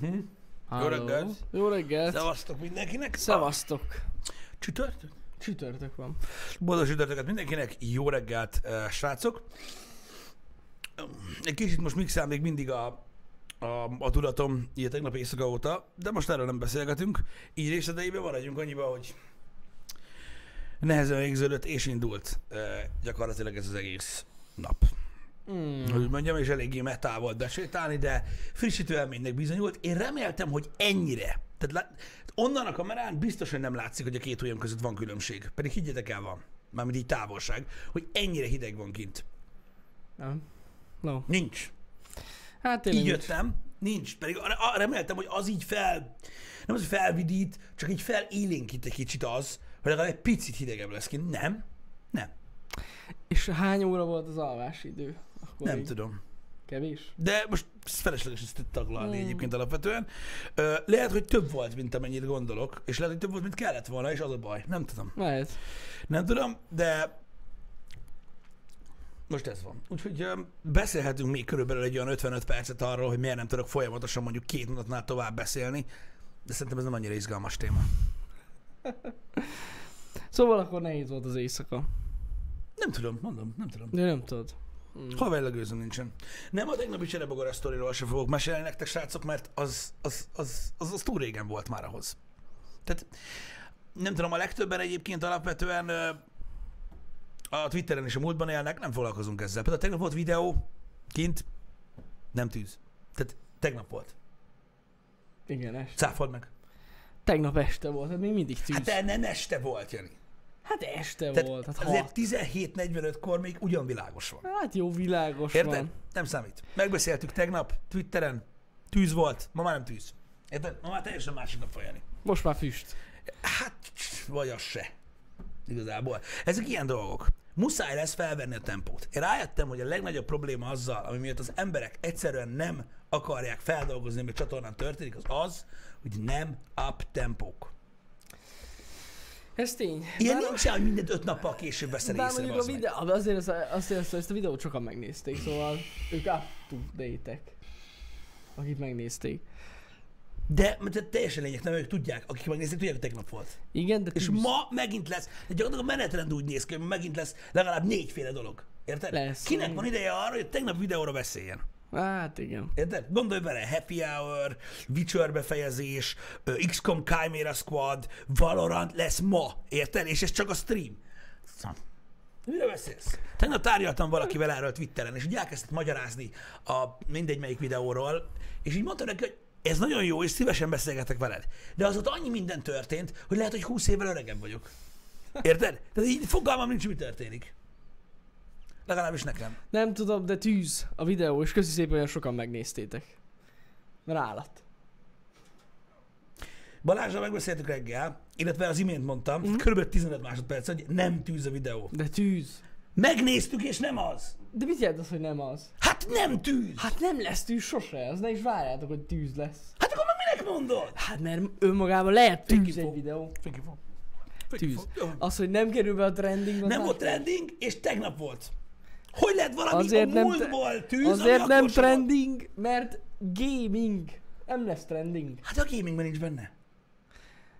Uh-huh. Jó reggelt. Jó reggelt. Szevasztok mindenkinek. Szevasztok. Csütörtök? Csütörtök van. Boldog csütörtöket mindenkinek. Jó reggelt, eh, srácok. Egy kicsit most mixel még mindig a, a, a tudatom a tegnap éjszaka óta, de most erről nem beszélgetünk. Így részleteiben maradjunk annyiba, hogy nehezen végződött és indult eh, gyakorlatilag ez az egész nap. Mm. hogy mondjam, és eléggé metá volt besétálni, de frissítő élménynek bizonyult. Én reméltem, hogy ennyire. Tehát lá- onnan a kamerán biztos, hogy nem látszik, hogy a két ujjam között van különbség. Pedig higgyetek el van. Mármint így távolság, hogy ennyire hideg van kint. Nem. No. Nincs. Hát Így tényleg. jöttem, nincs. Pedig reméltem, hogy az így fel, nem az, hogy felvidít, csak így felélénkít egy kicsit az, hogy legalább egy picit hidegebb lesz kint. Nem. Nem. És hány óra volt az alvási idő? Akkor Nem tudom. Kevés? De most felesleges ezt taglalni Hmm. egyébként alapvetően. Ö, lehet, hogy több volt, mint amennyit gondolok, és lehet, hogy több volt, mint kellett volna, és az a baj. Nem tudom. Lehet. Nem tudom, de most ez van. Úgyhogy beszélhetünk még körülbelül egy olyan 55 percet arról, hogy miért nem tudok folyamatosan mondjuk két mondatnál tovább beszélni, de szerintem ez nem annyira izgalmas téma. Szóval akkor nehéz volt az éjszaka. Nem tudom, mondom, nem tudom. De nem tudod. Mm. Haverlegőzöm nincsen. Nem a tegnapi cserebogara sztoriról sem fogok mesélni nektek, srácok, mert az, az, az, az, az túl régen volt már ahhoz. Tehát nem tudom, a legtöbben egyébként alapvetően a Twitteren és a múltban élnek, nem foglalkozunk ezzel. Például tegnap volt videó, kint, nem tűz. Tehát tegnap volt. Igen, este. Cáfold meg. Tegnap este volt, hát még mindig tűz. Hát de nem este volt, Jani. Hát este Tehát volt, hát azért hat. 17.45-kor még ugyan világos van. Hát jó, világos Érted? van. Nem számít. Megbeszéltük tegnap, Twitteren, tűz volt, ma már nem tűz. Érted? Ma már teljesen másik nap Jani. Most már füst. Hát, vagy az se. Igazából. Ezek ilyen dolgok. Muszáj lesz felvenni a tempót. Én rájöttem, hogy a legnagyobb probléma azzal, ami miatt az emberek egyszerűen nem akarják feldolgozni, ami a csatornán történik, az az, hogy nem up tempók. Ez tény. Ilyen Bár- nincs, hogy mindent öt nappal később veszed Bár észre. a videó, azért, ezt, azért ezt, ezt a videót sokan megnézték, szóval ők up to date akik megnézték. De ez teljesen lényeg, nem ők tudják, akik megnézték, tudják, hogy tegnap volt. Igen, de És tűz. ma megint lesz, de gyakorlatilag a menetrend úgy néz ki, hogy megint lesz legalább négyféle dolog. Érted? Lesz. Kinek van ideje arra, hogy tegnap videóra beszéljen? Hát igen. Érted? Gondolj bele, Happy Hour, Witcher befejezés, XCOM Chimera Squad, Valorant lesz ma, érted? És ez csak a stream. Szóval, Mire beszélsz? Tegnap tárgyaltam valakivel erről Twitteren, és úgy elkezdett magyarázni a mindegy melyik videóról, és így mondta neki, hogy ez nagyon jó, és szívesen beszélgetek veled. De az ott annyi minden történt, hogy lehet, hogy 20 évvel öregebb vagyok. Érted? Tehát így fogalmam nincs, mi történik. Legalábbis nekem. Nem tudom, de tűz a videó, és köszi szépen, hogy sokan megnéztétek. Mert állat. Balázsra megbeszéltük reggel, illetve az imént mondtam, Mhm. mm. kb. 15 másodperc, hogy nem tűz a videó. De tűz. Megnéztük, és nem az. De mit jelent az, hogy nem az? Hát nem tűz. Hát nem lesz tűz sose, az ne is várjátok, hogy tűz lesz. Hát akkor meg minek mondod? Hát mert önmagában lehet tűz Fiki egy fog. videó. Fiki fog. Fiki Tűz. fog. Az, hogy nem kerül be a trending, Nem volt trending, és tegnap volt. Hogy lehet valami Azért a nem múltból tűz, Azért nem trending, mert gaming. Nem lesz trending. Hát a gamingben nincs benne.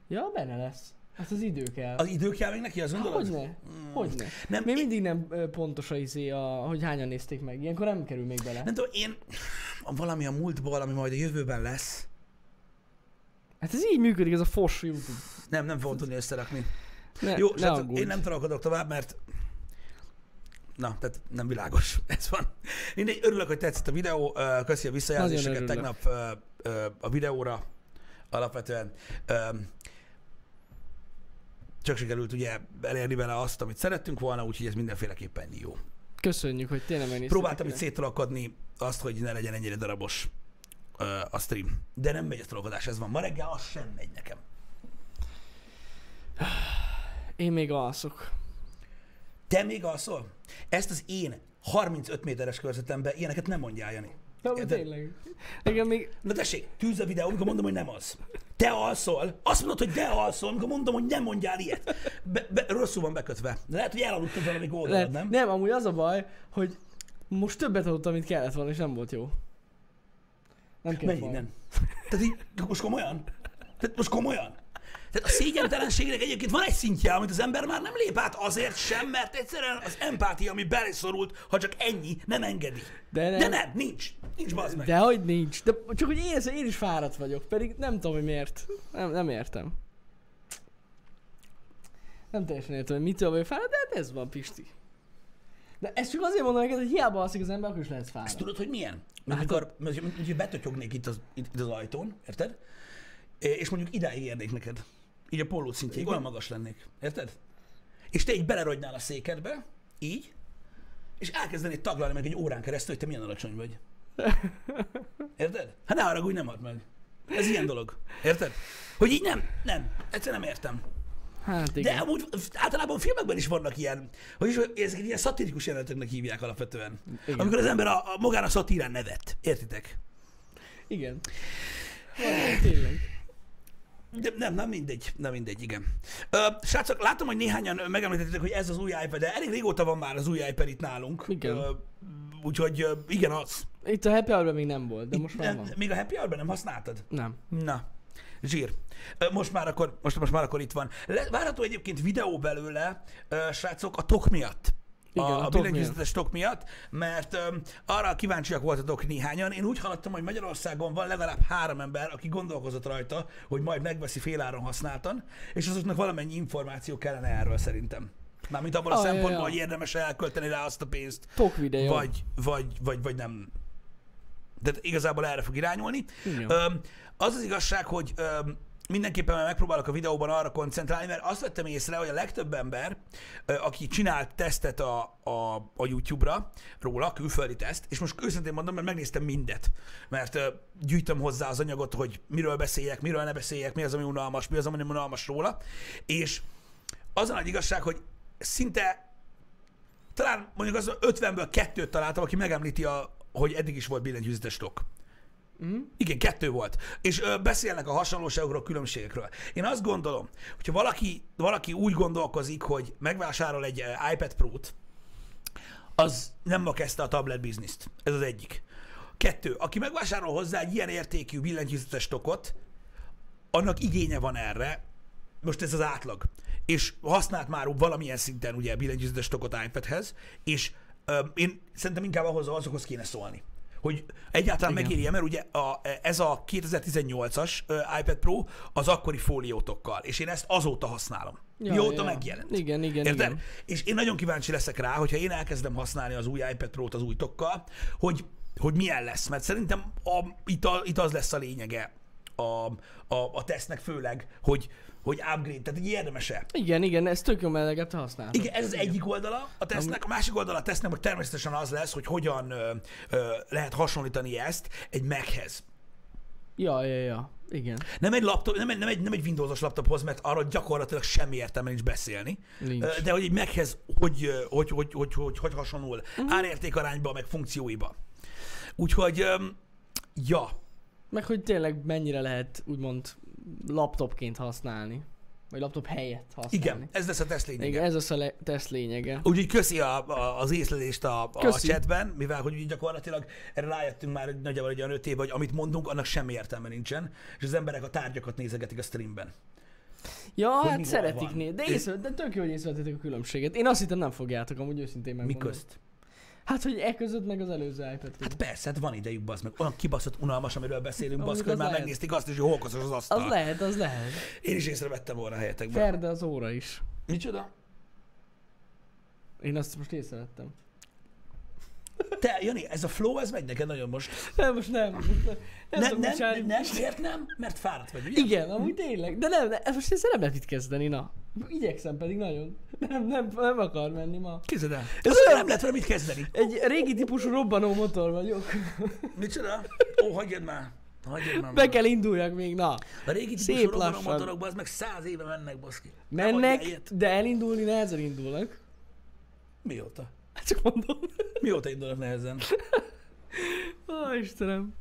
Ja, benne lesz. Hát az idő kell. Az idő kell még neki, az gondolod? Hogyne? Hogyne? Nem, Még én- mindig nem pontos a izé, a, hogy hányan nézték meg. Ilyenkor nem kerül még bele. Nem tudom, én valami a múltból, ami majd a jövőben lesz. Hát ez így működik, ez a fos YouTube. Nem, nem fogom tudni összerakni. Ne, Jó, ne srácok, én nem trollkodok tovább, mert Na, tehát nem világos, ez van. Mindegy, örülök, hogy tetszett a videó, köszi a visszajelzéseket tegnap a videóra alapvetően. Csak sikerült ugye elérni vele azt, amit szerettünk volna, úgyhogy ez mindenféleképpen jó. Köszönjük, hogy tényleg megnéztétek. Próbáltam itt széttolkodni azt, hogy ne legyen ennyire darabos a stream. De nem megy a trollkodás, ez van. Ma reggel az sem megy nekem. Én még alszok. Te még alszol? Ezt az én 35 méteres körzetemben ilyeneket nem mondjál, Jani. Nem, Érted? tényleg. Igen, még... Na tessék, tűz a videó, amikor mondom, hogy nem az. Te alszol, azt mondod, hogy te alszol, amikor mondom, hogy nem mondjál ilyet. Be, be, rosszul van bekötve. De lehet, hogy elaludtad valami oldalad, nem? nem? amúgy az a baj, hogy most többet aludtam, mint kellett volna, és nem volt jó. Nem kell Mennyi nem? Tehát így, most komolyan? Tehát most komolyan? Tehát a szégyentelenségnek egyébként van egy szintje, amit az ember már nem lép át azért sem, mert egyszerűen az empátia, ami beleszorult, ha csak ennyi, nem engedi. De nem. De nem, nincs. Nincs bazd meg. De hogy nincs. De csak hogy én, én is fáradt vagyok, pedig nem tudom, hogy miért. Nem, nem értem. Nem teljesen értem, hogy mitől vagyok fáradt, de hát ez van, Pisti. De ezt csak azért mondom neked, hogy hiába alszik az ember, akkor is lehet Ezt fáradt. tudod, hogy milyen? Hát amikor, mert hogyha betotyognék itt az, itt, itt az ajtón, érted? És mondjuk idáig érnék neked. Így a póló szintjéig, olyan magas lennék. Érted? És te így belerodnál a székedbe, így, és elkezdenéd taglalni meg egy órán keresztül, hogy te milyen alacsony vagy. Érted? Hát ne haragudj, nem ad meg. Ez ilyen dolog. Érted? Hogy így nem, nem. Egyszerűen nem értem. Hát De igen. amúgy általában filmekben is vannak ilyen, hogy is, ezeket ilyen szatirikus jeleneteknek hívják alapvetően. Igen. Amikor az ember a, a magán a szatírán nevet. Értitek? Igen. Valami, tényleg. De nem, nem mindegy, nem mindegy, igen. Ö, srácok, látom, hogy néhányan megemlítették, hogy ez az új iPad, de elég régóta van már az új iPad itt nálunk. Igen. Ö, úgyhogy ö, igen, az. Itt a happy hour még nem volt, de most már van. Még a Happy Hour-ben nem használtad? Nem. Na, zsír. Most már akkor, most, most már akkor itt van. Le, várható egyébként videó belőle, srácok, a tok miatt. Igen, a, a a tok billentyűzetes tok miatt, mert öm, arra kíváncsiak voltatok néhányan. Én úgy hallottam, hogy Magyarországon van legalább három ember, aki gondolkozott rajta, hogy majd megveszi féláron használtan, és azoknak valamennyi információ kellene erről szerintem. Mármint abban a ja, szempontból, ja. hogy érdemes elkölteni rá azt a pénzt, Tok videó. vagy, vagy, vagy, vagy nem. De igazából erre fog irányulni. Öm, az az igazság, hogy öm, mindenképpen megpróbálok a videóban arra koncentrálni, mert azt vettem észre, hogy a legtöbb ember, aki csinált tesztet a, a, a YouTube-ra róla, külföldi teszt, és most őszintén mondom, mert megnéztem mindet, mert gyűjtöm hozzá az anyagot, hogy miről beszéljek, miről ne beszéljek, mi az, ami unalmas, mi az, ami nem unalmas róla, és az a nagy igazság, hogy szinte talán mondjuk az 50-ből kettőt találtam, aki megemlíti, a, hogy eddig is volt billentyűzetes stok. Mm? Igen, kettő volt. És ö, beszélnek a hasonlóságokról, különbségekről. Én azt gondolom, hogyha valaki, valaki úgy gondolkozik, hogy megvásárol egy iPad Pro-t, az nem ma kezdte a tablet bizniszt. Ez az egyik. Kettő, aki megvásárol hozzá egy ilyen értékű billentyűzetes tokot, annak igénye van erre, most ez az átlag, és használt már valamilyen szinten ugye billentyűzetes tokot iPadhez, és ö, én szerintem inkább ahhoz azokhoz kéne szólni. Hogy egyáltalán Igen. megéri mert ugye a, ez a 2018-as ö, iPad Pro az akkori fóliótokkal, és én ezt azóta használom. Ja, Mióta ja. megjelent. Igen, igen, Érted? igen. És én nagyon kíváncsi leszek rá, hogyha én elkezdem használni az új iPad Pro-t az új tokkal, hogy, hogy milyen lesz. Mert szerintem a, itt, a, itt az lesz a lényege a, a, a tesznek főleg, hogy, hogy upgrade, tehát egy érdemese. Igen, igen, ez tök jó, te használod. Igen, ez az egyik oldala a tesznek, a másik oldala a tesznek, hogy természetesen az lesz, hogy hogyan ö, ö, lehet hasonlítani ezt egy Machez. Ja, ja, ja. Igen. Nem egy, laptop, nem, egy, nem, egy, nem egy Windows-os laptophoz, mert arra gyakorlatilag semmi értelme nincs beszélni. Nincs. De hogy egy Machez hogy, hogy, hogy, hogy, hogy, hogy hasonlul uh-huh. árértékarányba, meg funkcióiba. Úgyhogy, ja, Meg hogy tényleg mennyire lehet úgymond laptopként használni. Vagy laptop helyett használni. igen, ez lesz a teszt lényege. Igen, ez az a le- teszt lényege. Úgyhogy köszi a, a, az észlelést a, a Köszi. chatben, mivel hogy úgy gyakorlatilag erre rájöttünk már nagyjából egy olyan öt év, hogy amit mondunk, annak semmi értelme nincsen, és az emberek a tárgyakat nézegetik a streamben. Ja, Hogy hát mi szeretik nézni. De, észre, de tök jó, hogy észrevettétek a különbséget. Én azt hittem nem fogjátok, amúgy őszintén Mi megmondom. közt? Hát, hogy e között meg az előző iPad. Hát persze, hát van idejük, bazd meg. Olyan kibaszott unalmas, amiről beszélünk, bazd, hogy már lehet. megnézték azt is, hogy holkozos az asztal. Az lehet, az lehet. Én is észrevettem volna a helyetekben. Ferde az óra is. Micsoda? Én azt most észrevettem. Te, Jani, ez a flow, ez megy neked nagyon most. Nem, most nem. Most nem, nem, Nem, nem, nem, nem, miért nem? Mert fáradt vagy, ugye? Igen, amúgy tényleg. De nem, nem most ezzel nem lehet mit kezdeni, na. Igyekszem pedig nagyon. Nem, nem, nem akar menni ma. Kézed el. Ez olyan nem lehet vele mit kezdeni. Egy régi típusú robbanó motor vagyok. Micsoda? Ó, hagyjad már. Hagyjad már. Be kell induljak még, na. A régi Szép típusú robbanó lassan. motorokban az meg száz éve mennek, baszki. Nem Mennek, ilyet. de elindulni nehezen indulnak. Mióta? Hát Csak mondom. Mióta indulnak nehezen? Ó, Istenem.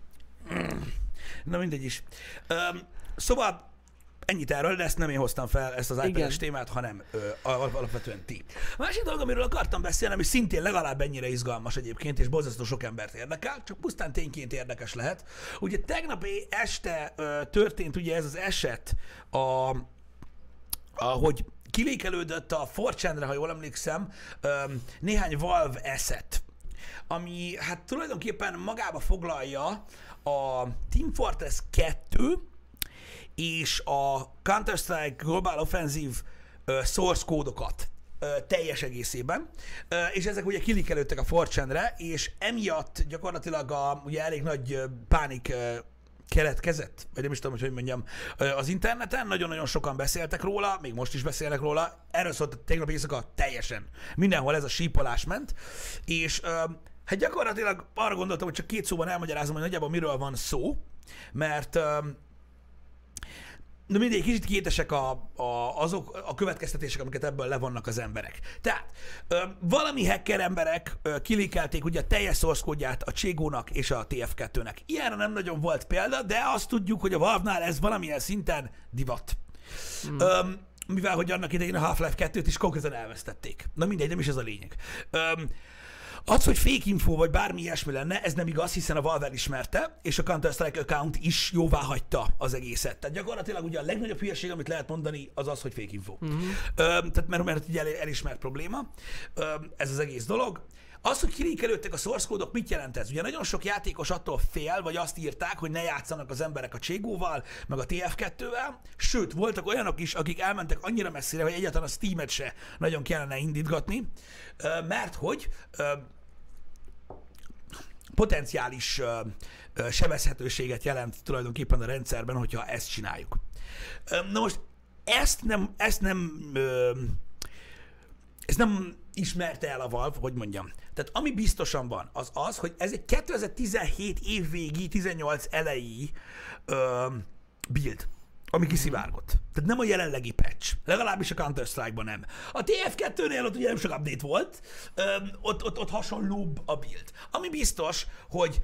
Na mindegy is. Um, szóval ennyit erről, de ezt nem én hoztam fel, ezt az iPad-es témát, hanem ö, al- alapvetően ti. A másik dolog, amiről akartam beszélni, ami szintén legalább ennyire izgalmas egyébként, és borzasztó sok embert érdekel, csak pusztán tényként érdekes lehet. Ugye tegnap este ö, történt ugye ez az eset, a, ahogy kilékelődött a 4 ha jól emlékszem, öm, néhány Valve asset, ami hát tulajdonképpen magába foglalja a Team Fortress 2 és a Counter-Strike Global Offensive source kódokat teljes egészében, és ezek ugye kilikelődtek a 4 és emiatt gyakorlatilag a, ugye elég nagy pánik keletkezett, vagy nem is tudom, hogy mondjam, az interneten, nagyon-nagyon sokan beszéltek róla, még most is beszélnek róla, erről szólt tegnap éjszaka teljesen. Mindenhol ez a sípolás ment, és hát gyakorlatilag arra gondoltam, hogy csak két szóban elmagyarázom, hogy nagyjából miről van szó, mert de mindig kicsit kétesek a, a, azok a következtetések, amiket ebből levonnak az emberek. Tehát ö, valami hacker emberek ö, kilikelték ugye a teljes source a Cségónak és a TF2-nek. Ilyenre nem nagyon volt példa, de azt tudjuk, hogy a Valve-nál ez valamilyen szinten divat. Mm. Öm, mivel, hogy annak idején a Half-Life 2-t is konkrétan elvesztették. Na mindegy, nem is ez a lényeg. Öm, az, hogy fake info vagy bármi ilyesmi lenne, ez nem igaz, hiszen a Valve elismerte, és a Counter-Strike account is jóvá hagyta az egészet. Tehát gyakorlatilag ugye a legnagyobb hülyeség, amit lehet mondani, az az, hogy fake info. Mm-hmm. Öm, tehát mert, mert ugye el, elismert probléma, Öm, ez az egész dolog. Az, hogy kilékelődtek a source kódok, mit jelent ez? Ugye nagyon sok játékos attól fél, vagy azt írták, hogy ne játszanak az emberek a Cségóval, meg a TF2-vel, sőt, voltak olyanok is, akik elmentek annyira messzire, hogy egyáltalán a Steam-et se nagyon kellene indítgatni, mert hogy potenciális sebezhetőséget jelent tulajdonképpen a rendszerben, hogyha ezt csináljuk. Na most ezt nem, ezt nem ö, ez nem ismerte el a Valve, hogy mondjam. Tehát ami biztosan van, az az, hogy ez egy 2017 évvégi, 18 elejé ö, build, ami kiszivárgott. Tehát nem a jelenlegi patch. Legalábbis a Counter-Strike-ban nem. A TF2-nél ott ugye nem sok update volt, ö, ott, ott, ott hasonlóbb a build. Ami biztos, hogy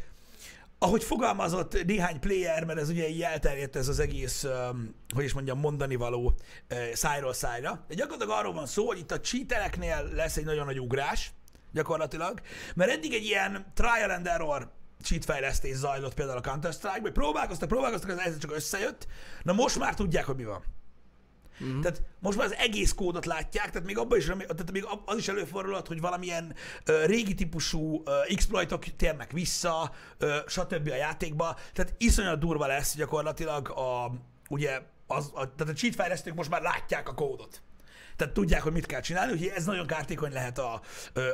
ahogy fogalmazott néhány player, mert ez ugye így elterjedt ez az egész, um, hogy is mondjam, mondani való uh, szájról szájra. De gyakorlatilag arról van szó, hogy itt a cheatereknél lesz egy nagyon nagy ugrás, gyakorlatilag, mert eddig egy ilyen trial and error cheat fejlesztés zajlott például a Counter-Strike, hogy próbálkoztak, próbálkoztak, ez csak összejött. Na most már tudják, hogy mi van. Mm. Tehát most már az egész kódot látják, tehát még abban is, tehát még az is előfordulhat, hogy valamilyen régi típusú exploitok térnek vissza, ö, stb. a játékba. Tehát iszonyat durva lesz gyakorlatilag a, ugye, az, a, tehát a cheat fejlesztők most már látják a kódot. Tehát tudják, hogy mit kell csinálni, úgyhogy ez nagyon kártékony lehet a,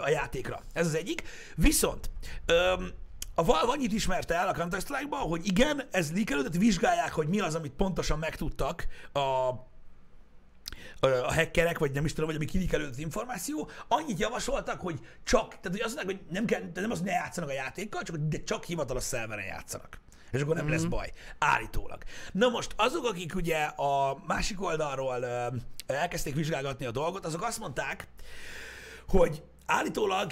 a játékra. Ez az egyik. Viszont öm, a Valve annyit ismerte el a Counter-Strike-ban, hogy igen, ez leakelődött, vizsgálják, hogy mi az, amit pontosan megtudtak a, a hackerek, vagy nem is tudom, vagy ami kilikelődött információ, annyit javasoltak, hogy csak, tehát hogy azt mondták, hogy nem, kell, nem az, ne játszanak a játékkal, csak, de csak hivatalos szerveren játszanak. És akkor nem mm-hmm. lesz baj. Állítólag. Na most azok, akik ugye a másik oldalról elkezdték vizsgálgatni a dolgot, azok azt mondták, hogy állítólag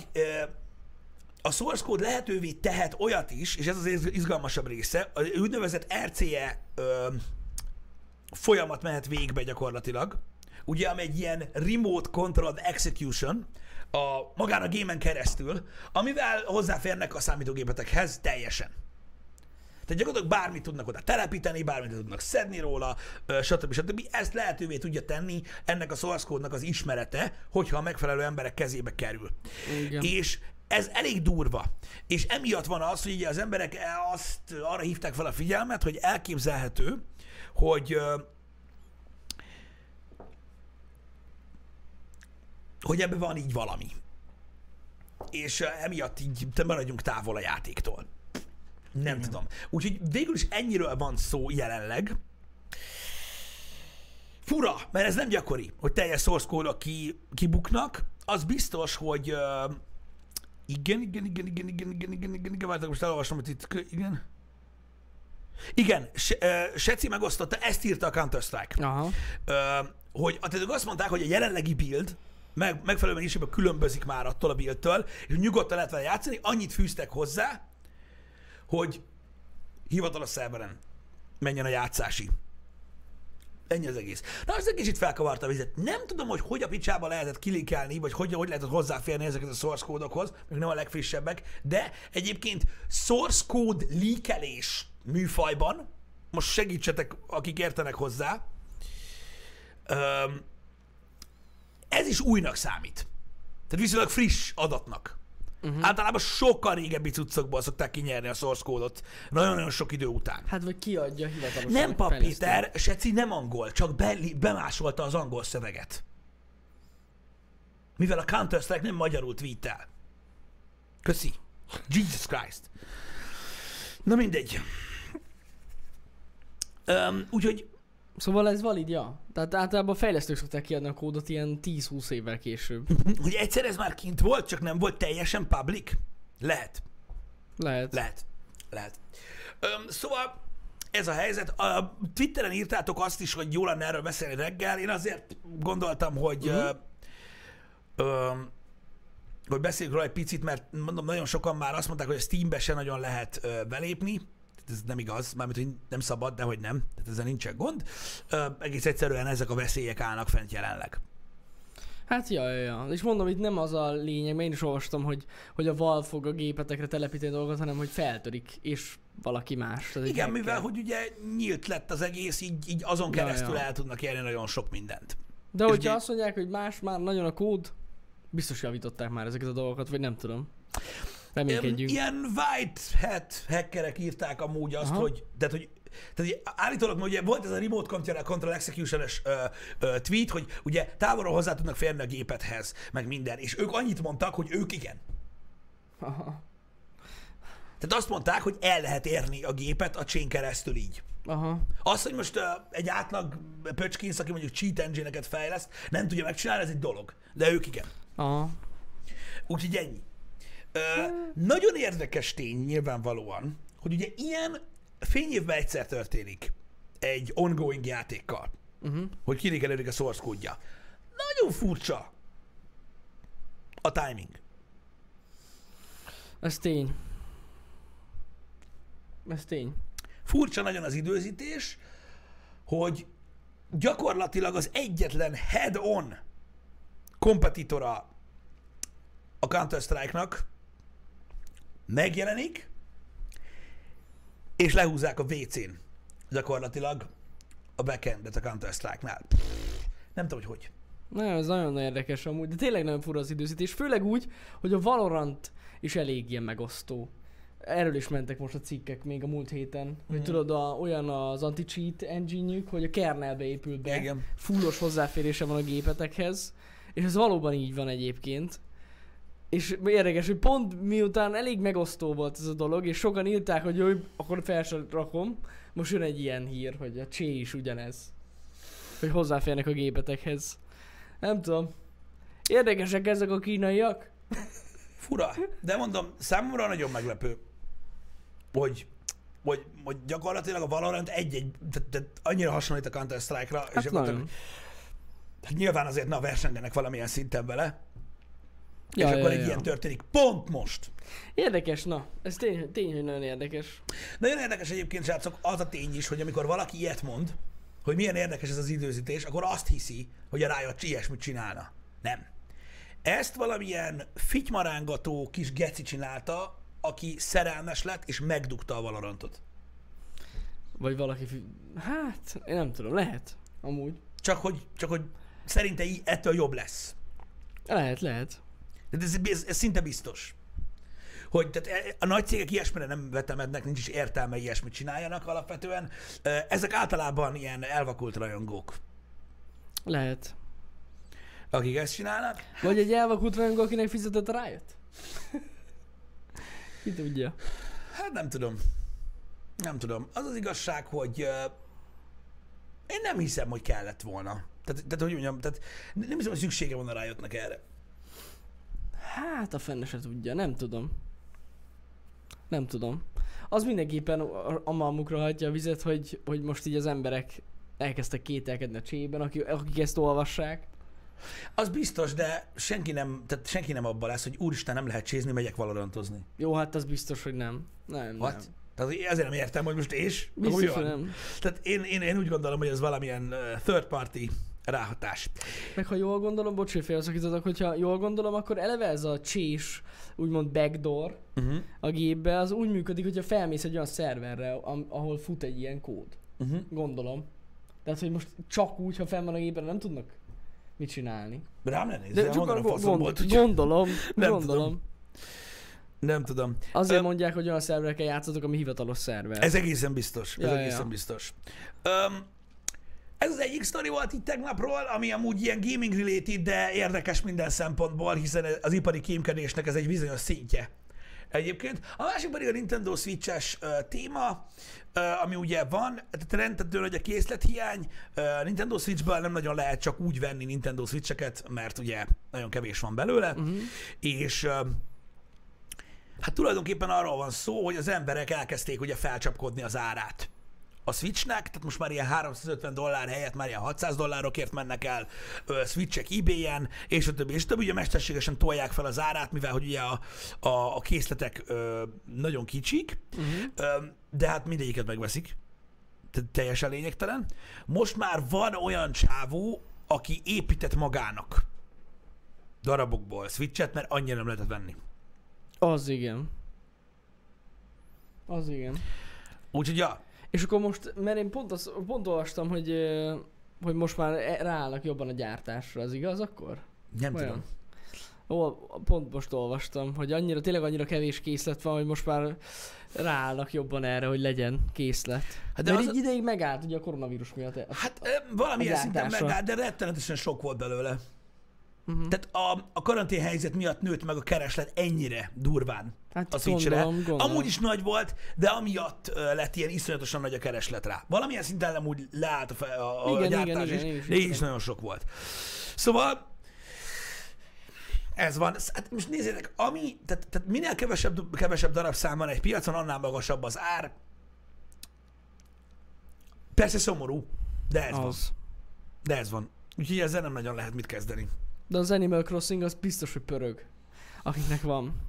a source code lehetővé tehet olyat is, és ez az izgalmasabb része, az úgynevezett RCE ö, folyamat mehet végbe gyakorlatilag, ugye, ami egy ilyen remote controlled execution, a, magán a gémen keresztül, amivel hozzáférnek a számítógépetekhez teljesen. Tehát gyakorlatilag bármit tudnak oda telepíteni, bármit tudnak szedni róla, stb. stb. Ezt lehetővé tudja tenni ennek a source code-nak az ismerete, hogyha a megfelelő emberek kezébe kerül. Igen. És ez elég durva. És emiatt van az, hogy ugye az emberek azt arra hívták fel a figyelmet, hogy elképzelhető, hogy hogy ebben van így valami. És emiatt így te maradjunk távol a játéktól. Nem Igen. tudom. Úgyhogy végül is ennyiről van szó jelenleg. Fura, mert ez nem gyakori, hogy teljes source code ki, kibuknak. Az biztos, hogy uh, igen, igen, igen, igen, igen, igen, igen, igen, igen, várjátok, most elolvasom, hogy itt, igen. Igen, Se, uh, Seci megosztotta, ezt írta a Counter-Strike. Aha. Uh, hogy azt mondták, hogy a jelenlegi build meg, megfelelő mennyiségben különbözik már attól a buildtől, és nyugodtan lehet vele játszani, annyit fűztek hozzá, hogy hivatalos szerveren menjen a játszási Ennyi az egész. Na, az egész itt felkavarta a vizet. Nem tudom, hogy hogy a picsába lehetett kilinkelni, vagy hogy, hogy lehetett hozzáférni ezeket a source kódokhoz, még nem a legfrissebbek, de egyébként source code líkelés műfajban, most segítsetek, akik értenek hozzá, ez is újnak számít. Tehát viszonylag friss adatnak. Uh-huh. Általában sokkal régebbi cuccokból szokták kinyerni a source kódot. Nagyon-nagyon sok idő után. Hát vagy kiadja hivatalosan. Nem Pap fejlesztő. Péter, Seci nem angol, csak be, bemásolta az angol szöveget. Mivel a Counter-Strike nem magyarul tweetel. Köszi. Jesus Christ. Na mindegy. Um, úgyhogy Szóval ez valid, ja. Tehát általában fejlesztők szokták kiadni a kódot ilyen 10-20 évvel később. hogy egyszer ez már kint volt, csak nem volt teljesen public? Lehet. Lehet. Lehet. Lehet. Öm, szóval ez a helyzet. A Twitteren írtátok azt is, hogy jó lenne erről beszélni reggel. Én azért gondoltam, hogy uh-huh. ö, ö, hogy beszéljünk róla egy picit, mert mondom, nagyon sokan már azt mondták, hogy a Steambe se nagyon lehet ö, belépni. Ez nem igaz, mármint, hogy nem szabad, de hogy nem. Tehát ezzel nincsen gond. Ö, egész egyszerűen ezek a veszélyek állnak fent jelenleg. Hát ja, ja, ja. És mondom, itt nem az a lényeg, mert én is olvastam, hogy, hogy a Valve fog a gépetekre telepíteni dolgokat, hanem hogy feltörik, és valaki más. Tehát Igen, mivel hogy ugye nyílt lett az egész, így, így azon Ja, keresztül ja. el tudnak érni nagyon sok mindent. De és hogyha ugye- azt mondják, hogy más már nagyon a kód, biztos javították már ezeket a dolgokat, vagy nem tudom. Reménykedjünk. Ilyen white hat hackerek írták amúgy azt, Aha. hogy, tehát, hogy tehát ugye, állítólag ugye volt ez a remote control, control execution-es ö, ö, tweet, hogy ugye távolról hozzá tudnak férni a gépethez, meg minden, és ők annyit mondtak, hogy ők igen. Aha. Tehát azt mondták, hogy el lehet érni a gépet a chain keresztül így. Aha. Az, hogy most uh, egy átlag pöcskinsz, aki mondjuk cheat engine-eket fejleszt, nem tudja megcsinálni, ez egy dolog. De ők igen. Aha. Úgyhogy ennyi. Ö, nagyon érdekes tény nyilvánvalóan, hogy ugye ilyen fényévben egyszer történik egy ongoing játékkal, Uh-huh. hogy kilékelődik a source kódja. Nagyon furcsa a timing. Ez tény. Ez tény. Furcsa nagyon az időzítés, hogy gyakorlatilag az egyetlen head-on kompetitora a Counter-Strike-nak megjelenik, és lehúzzák a WC-n gyakorlatilag a backendet a Counter-Strike-nál. Nem tudom, hogy hogy. Na, ez nagyon érdekes amúgy, de tényleg nagyon fura az időzítés, főleg úgy, hogy a Valorant is elég ilyen megosztó. Erről is mentek most a cikkek még a múlt héten, mm. hogy Mhm. tudod, a, olyan az anti-cheat engine hogy a kernelbe épül be, Igen. fullos hozzáférése van a gépetekhez, és ez valóban így van egyébként. És érdekes, hogy pont miután elég megosztó volt ez a dolog, és sokan írták, hogy jó, akkor fel sem rakom, most jön egy ilyen hír, hogy a Csé is ugyanez. Hogy hozzáférnek a gépetekhez. Nem tudom. Érdekesek ezek a kínaiak? Fura. De mondom, számomra nagyon meglepő, hogy, hogy, hogy gyakorlatilag a Valorant egy-egy, tehát, tehát annyira hasonlít a Counter-Strike-ra, és Hát gyakorlatilag nagyon. Hát nyilván azért na versengenek valamilyen szinten vele, Ja, és ja, akkor ja, egy ja. ilyen történik pont most. Érdekes, na. Ez tény, tény, hogy nagyon érdekes. Nagyon érdekes egyébként, srácok, az a tény is, hogy amikor valaki ilyet mond, hogy milyen érdekes ez az időzítés, akkor azt hiszi, hogy a Riot ilyesmit csinálna. Nem. Ezt valamilyen fitymarángató kis geci csinálta, aki szerelmes lett, és megdugta a Valorantot. Vagy valaki... Fi... Hát, én nem tudom, lehet. Amúgy. Csak hogy, csak hogy szerinte így ettől jobb lesz. Lehet, lehet. De ez, ez, ez szinte biztos. Hogy tehát a nagy cégek ilyesmire nem vetemednek, nincs is értelme ilyesmit csináljanak alapvetően. Ezek általában ilyen elvakult rajongók, Lehet. akik ezt csinálnak. Vagy egy elvakult rajongó, akinek fizetett a Riot? Ki tudja. Hát nem tudom. Nem tudom. Az az igazság, hogy uh, én nem hiszem, hogy kellett volna. Tehát, tehát hogy mondjam, tehát nem hiszem, hogy szüksége volna rájöttnek erre. Hát a fenne se tudja, nem tudom. Nem tudom. Az mindenképpen a malmukra hagyja a vizet, hogy, hogy most így az emberek elkezdtek kételkedni a csében, akik, akik ezt olvassák. Az biztos, de senki nem, tehát senki nem abban lesz, hogy úristen, nem lehet csézni, megyek valorantozni. Jó, hát az biztos, hogy nem. Nem, What? nem. Tehát ezért nem értem, hogy most és? Biztos, hogy nem. Tehát én, én, én úgy gondolom, hogy ez valamilyen third party ráhatás. Meg ha jól gondolom, bocs, hogy félszakítottak, hogyha jól gondolom, akkor eleve ez a csés, úgymond backdoor Uh-huh. a gépbe, az úgy működik, hogyha felmész egy olyan szerverre, ahol fut egy ilyen kód. Uh-huh. Gondolom. Tehát, hogy most csak úgy, ha fenn van a gépen, nem tudnak mit csinálni. Rám ne nézz, De csak mondanom faszom gond, volt, gondolom, Nem gondolom. nem tudom. Azért Ö, mondják, hogy olyan szerverekkel játszatok, ami hivatalos szerver. Ez egészen biztos. Ez ja, egészen ja. biztos. Um, ez az egyik sztori volt itt tegnapról, ami amúgy ilyen gaming related, de érdekes minden szempontból, hiszen az ipari kémkedésnek ez egy bizonyos szintje. Egyébként. A másik pedig a Nintendo Switch-es uh, téma, uh, ami ugye van, tehát rendtetően, hogy a készlethiány, uh, Nintendo Switchből nem nagyon lehet csak úgy venni Nintendo Switcheket, mert ugye nagyon kevés van belőle, uh-huh. és uh, Hát tulajdonképpen arról van szó, hogy az emberek elkezdték ugye felcsapkodni az árát a Switchnek, tehát most már ilyen 350 dollár helyett már ilyen 600 dollárokért mennek el ö, Switchek eBay-en, és a többi, és a többi, ugye mesterségesen tolják fel az árát, mivel hogy ugye a, a, a készletek ö, nagyon kicsik, uh-huh. ö, de hát mindegyiket megveszik, tehát teljesen lényegtelen. Most már van olyan csávó, aki épített magának darabokból Switchet, mert annyira nem lehetett venni. Az igen. Az igen. Úgyhogy ja, És akkor most, mert én pont, az, pont olvastam, hogy, hogy most már e- ráállnak jobban a gyártásra, az igaz akkor? nem Vajon? tudom. Ó, pont most olvastam, hogy annyira, tényleg annyira kevés készlet van, hogy most már ráállnak jobban erre, hogy legyen készlet. Hát de az Mert a- így ideig megállt ugye a koronavírus miatt. e- Hát ö, valamilyen A szinten megállt, de rettenetesen sok volt belőle. Uh-huh. Tehát a, a karantén helyzet miatt nőtt meg a kereslet ennyire durván Hát a gondolom, gondolom. Amúgy is nagy volt, de amiatt lett ilyen iszonyatosan nagy a kereslet rá. Valamilyen szinten nem úgy leállt a, fe, a, a Igen, igen, gyártás igen, is, én is de így is nagyon sok volt. Szóval ez van. Hát most nézzétek, ami, tehát, tehát minél kevesebb, kevesebb darabszám van egy piacon, annál magasabb az ár. Persze szomorú, de ez van. Az. De ez van. Úgyhogy ezzel nem nagyon lehet mit kezdeni. De az Animal Crossing az biztos, hogy pörög. Akiknek van.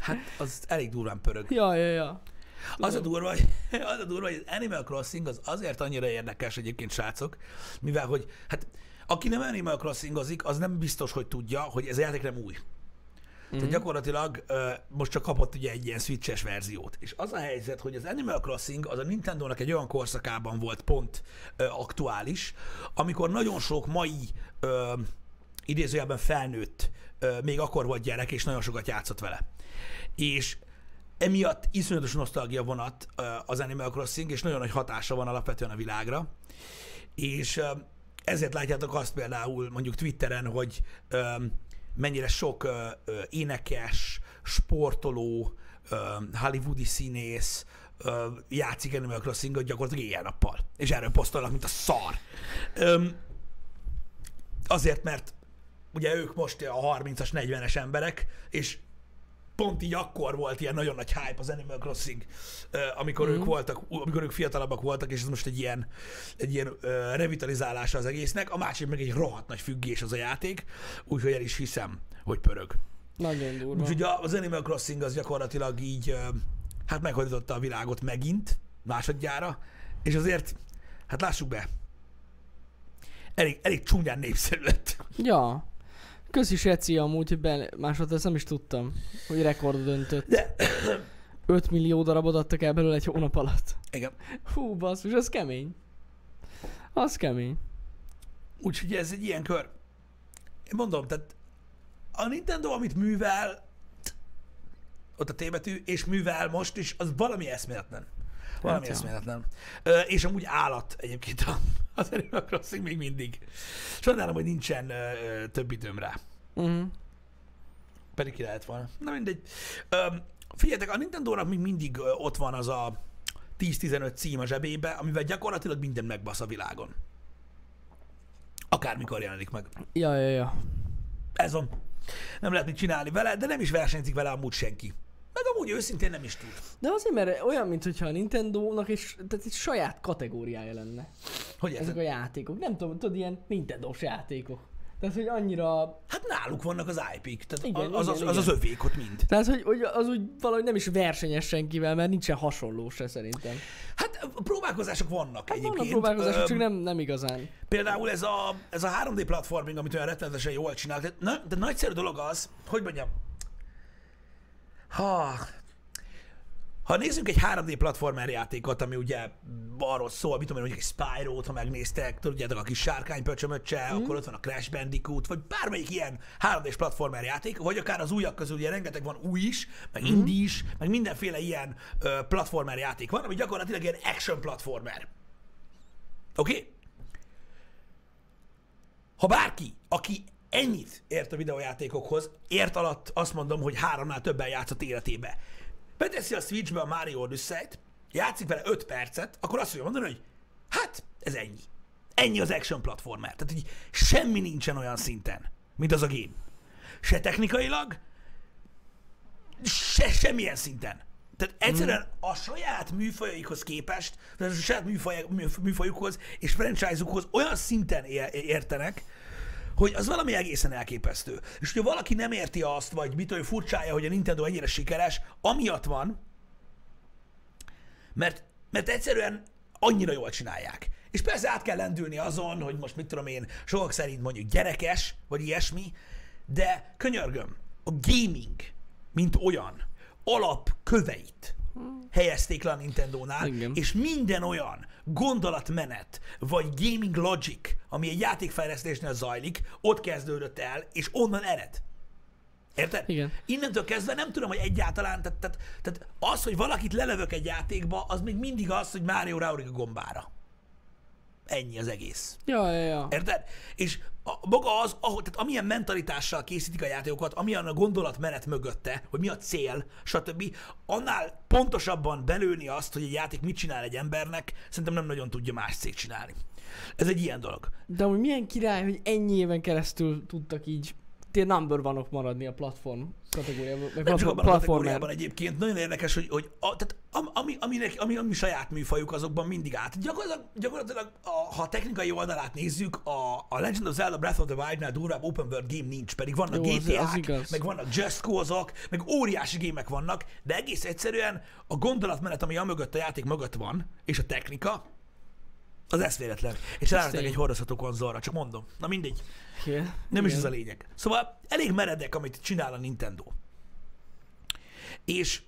Hát az elég durván pörög. Ja, ja, ja. Az a durva, hogy, az a durva, hogy az Animal Crossing az azért annyira érdekes egyébként, srácok, mivel hogy, hát aki nem Animal Crossingozik, az nem biztos, hogy tudja, hogy ez a játék nem új. Tehát gyakorlatilag ö, most csak kapott ugye egy ilyen switches verziót. És az a helyzet, hogy az Animal Crossing az a Nintendo-nak egy olyan korszakában volt pont ö, aktuális, amikor nagyon sok mai ö, idézőjelben felnőtt ö, még akkor volt gyerek, és nagyon sokat játszott vele. És emiatt iszonyatos nosztalgia vonat az Animal Crossing, és nagyon nagy hatása van alapvetően a világra. És ezért látjátok azt például mondjuk Twitteren, hogy mennyire sok énekes, sportoló, hollywoodi színész játszik Animal Crossingot gyakorlatilag éjjel-nappal. És erről posztolnak, mint a szar. Azért, mert ugye ők most a 30-as, 40-es emberek, és pont így akkor volt ilyen nagyon nagy hype az Animal Crossing, amikor mm-hmm. ők voltak, amikor ők fiatalabbak voltak, és ez most egy ilyen, egy ilyen revitalizálása az egésznek. A másik meg egy rohadt nagy függés az a játék, úgyhogy el is hiszem, hogy pörög. Nagyon durva. Úgyhogy az Animal Crossing az gyakorlatilag így, hát meghódította a világot megint, másodjára, és azért, hát lássuk be, elég, elég csúnyán népszerű lett. Ja. Köszi Seci amúgy, hogy be... másodszor ezt nem is tudtam, hogy rekord döntött. De, 5 millió darabot adtak el belőle egy hónap alatt. igen. Hú, basszus, az kemény. Az kemény. Úgyhogy ez egy ilyen kör. Én mondom, tehát a Nintendo, amit művel, ott a témetű, és művel most is, az valami eszméletlen. Valami Hát, eszméletlen. Ö, és amúgy állat egyébként a- az Animal Crossing még mindig. Sajnálom, hogy nincsen ö, több időm rá. Uh-huh. Pedig ki lehet volna. Na mindegy. Ö, figyeljetek, a Nintendo-nak még mindig ott van az a 10-15 cím a zsebébe, amivel gyakorlatilag minden megbasz a világon. Akármikor jelenik meg. Ja, ja, ja. Ez van. Nem lehet mit csinálni vele, de nem is versenyzik vele amúgy senki. Meg amúgy őszintén nem is tud. De azért, mert olyan, mintha a Nintendo-nak is, tehát egy saját kategóriája lenne. Hogy Ezek a játékok. Nem tudom, tudod, ilyen Nintendo-s játékok. Tehát, hogy annyira... Hát náluk vannak az IP-k, tehát Igen, igen, az, az, igen, az, az övék ott mind. Tehát, hogy, hogy az úgy valahogy nem is versenyes senkivel, mert nincsen hasonló se szerintem. Hát próbálkozások vannak Hát egyébként. vannak próbálkozások, Öm, csak nem, nem igazán. Például ez a, ez a 3D platforming, amit olyan rettenetesen jól csinál, de, na, de nagyszerű dolog az, hogy mondjam, ha, ha nézzünk egy 3D platformer játékot, ami ugye arról szól, mit tudom én, mondjuk egy Spyro-t, ha megnéztek, tudjátok, a kis sárkánypöcsömöccse, mm. akkor ott van a Crash Bandicoot, vagy bármelyik ilyen 3D platformer játék, vagy akár az újak közül, ugye rengeteg van új is, meg mm. indie is, meg mindenféle ilyen ö, platformer játék van, ami gyakorlatilag ilyen action platformer. Oké? Okay? Ha bárki, aki ennyit ért a videójátékokhoz, ért alatt azt mondom, hogy háromnál többen játszott életébe. Beteszi a Switchbe a Mario Odyssey-t, játszik vele 5 percet, akkor azt fogja mondani, hogy hát, ez ennyi. Ennyi az action platformer. Tehát így semmi nincsen olyan szinten, mint az a game. Se technikailag, se semmilyen szinten. Tehát egyszerűen a saját műfajaikhoz képest, tehát a saját műfaj, műfajukhoz és franchise-ukhoz olyan szinten ér- értenek, hogy az valami egészen elképesztő. És hogyha valaki nem érti azt, vagy mit olyan furcsája, hogy a Nintendo ennyire sikeres, amiatt van, mert, mert egyszerűen annyira jól csinálják. És persze át kell lendülni azon, hogy most mit tudom én, sokak szerint mondjuk gyerekes, vagy ilyesmi, de könyörgöm, a gaming, mint olyan, alapköveit helyezték le a Nintendo-nál, Igen. és minden olyan gondolatmenet, vagy gaming logic, ami egy játékfejlesztésnél zajlik, ott kezdődött el, és onnan ered. Érted? Igen. Innentől kezdve nem tudom, hogy egyáltalán, tehát, tehát, tehát az, hogy valakit lelövök egy játékba, az még mindig az, hogy Mário ráurik a gombára. Ennyi az egész. Ja, ja, ja. Érted? És a, maga az, ahogy, tehát amilyen mentalitással készítik a játékokat, amilyen a gondolatmenet mögötte, hogy mi a cél, stb., annál pontosabban belőni azt, hogy egy játék mit csinál egy embernek, szerintem nem nagyon tudja más cég csinálni. Ez egy ilyen dolog. De hogy milyen király, hogy ennyi éven keresztül tudtak így tényleg number vanok maradni a platform kategóriában. Meg Nem csak abban a platformer. kategóriában egyébként. Nagyon érdekes, hogy, hogy a, tehát am, ami, aminek, ami, ami saját műfajuk, azokban mindig át. Gyakorlatilag, gyakorlatilag a, ha a technikai oldalát nézzük, a, a Legend of Zelda Breath of the Wild-nál durvább open world game nincs, pedig vannak Jó, GTA-k, meg vannak Just Cause-ok, meg óriási gémek vannak, de egész egyszerűen a gondolatmenet, ami a mögött, a játék mögött van, és a technika, az eszméletlen. És ráraktak tény. egy hordozható konzolra, csak mondom. Na mindegy. Igen. Nem is ez a lényeg. Szóval elég meredek, amit csinál a Nintendo. És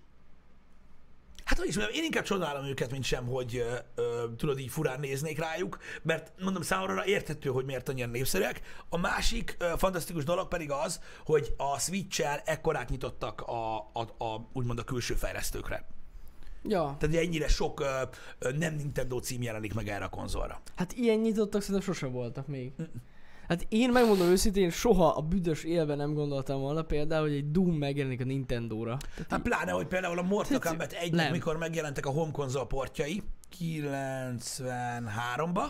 hát hogy is mondjam, én inkább csodálom őket, mint sem, hogy ö, ö, tudod, így furán néznék rájuk, mert mondom, számomra érthető, hogy miért annyira népszerűek. A másik ö, fantasztikus dolog pedig az, hogy a Switch-el ekkorát nyitottak a, a, a, úgymond a külső fejlesztőkre. Ja, Tehát ugye ennyire sok ö, ö, nem Nintendo cím jelenik meg erre a konzolra. hát ilyen nyitottak szerintem sose voltak még. Hát én megmondom őszintén, soha a büdös élve nem gondoltam volna például, hogy egy Doom megjelenik a Nintendo-ra. Tehát Hát pláne, hogy például a Mortal Kombat 1 nem. mikor megjelentek a home konzol portjai 93-ba,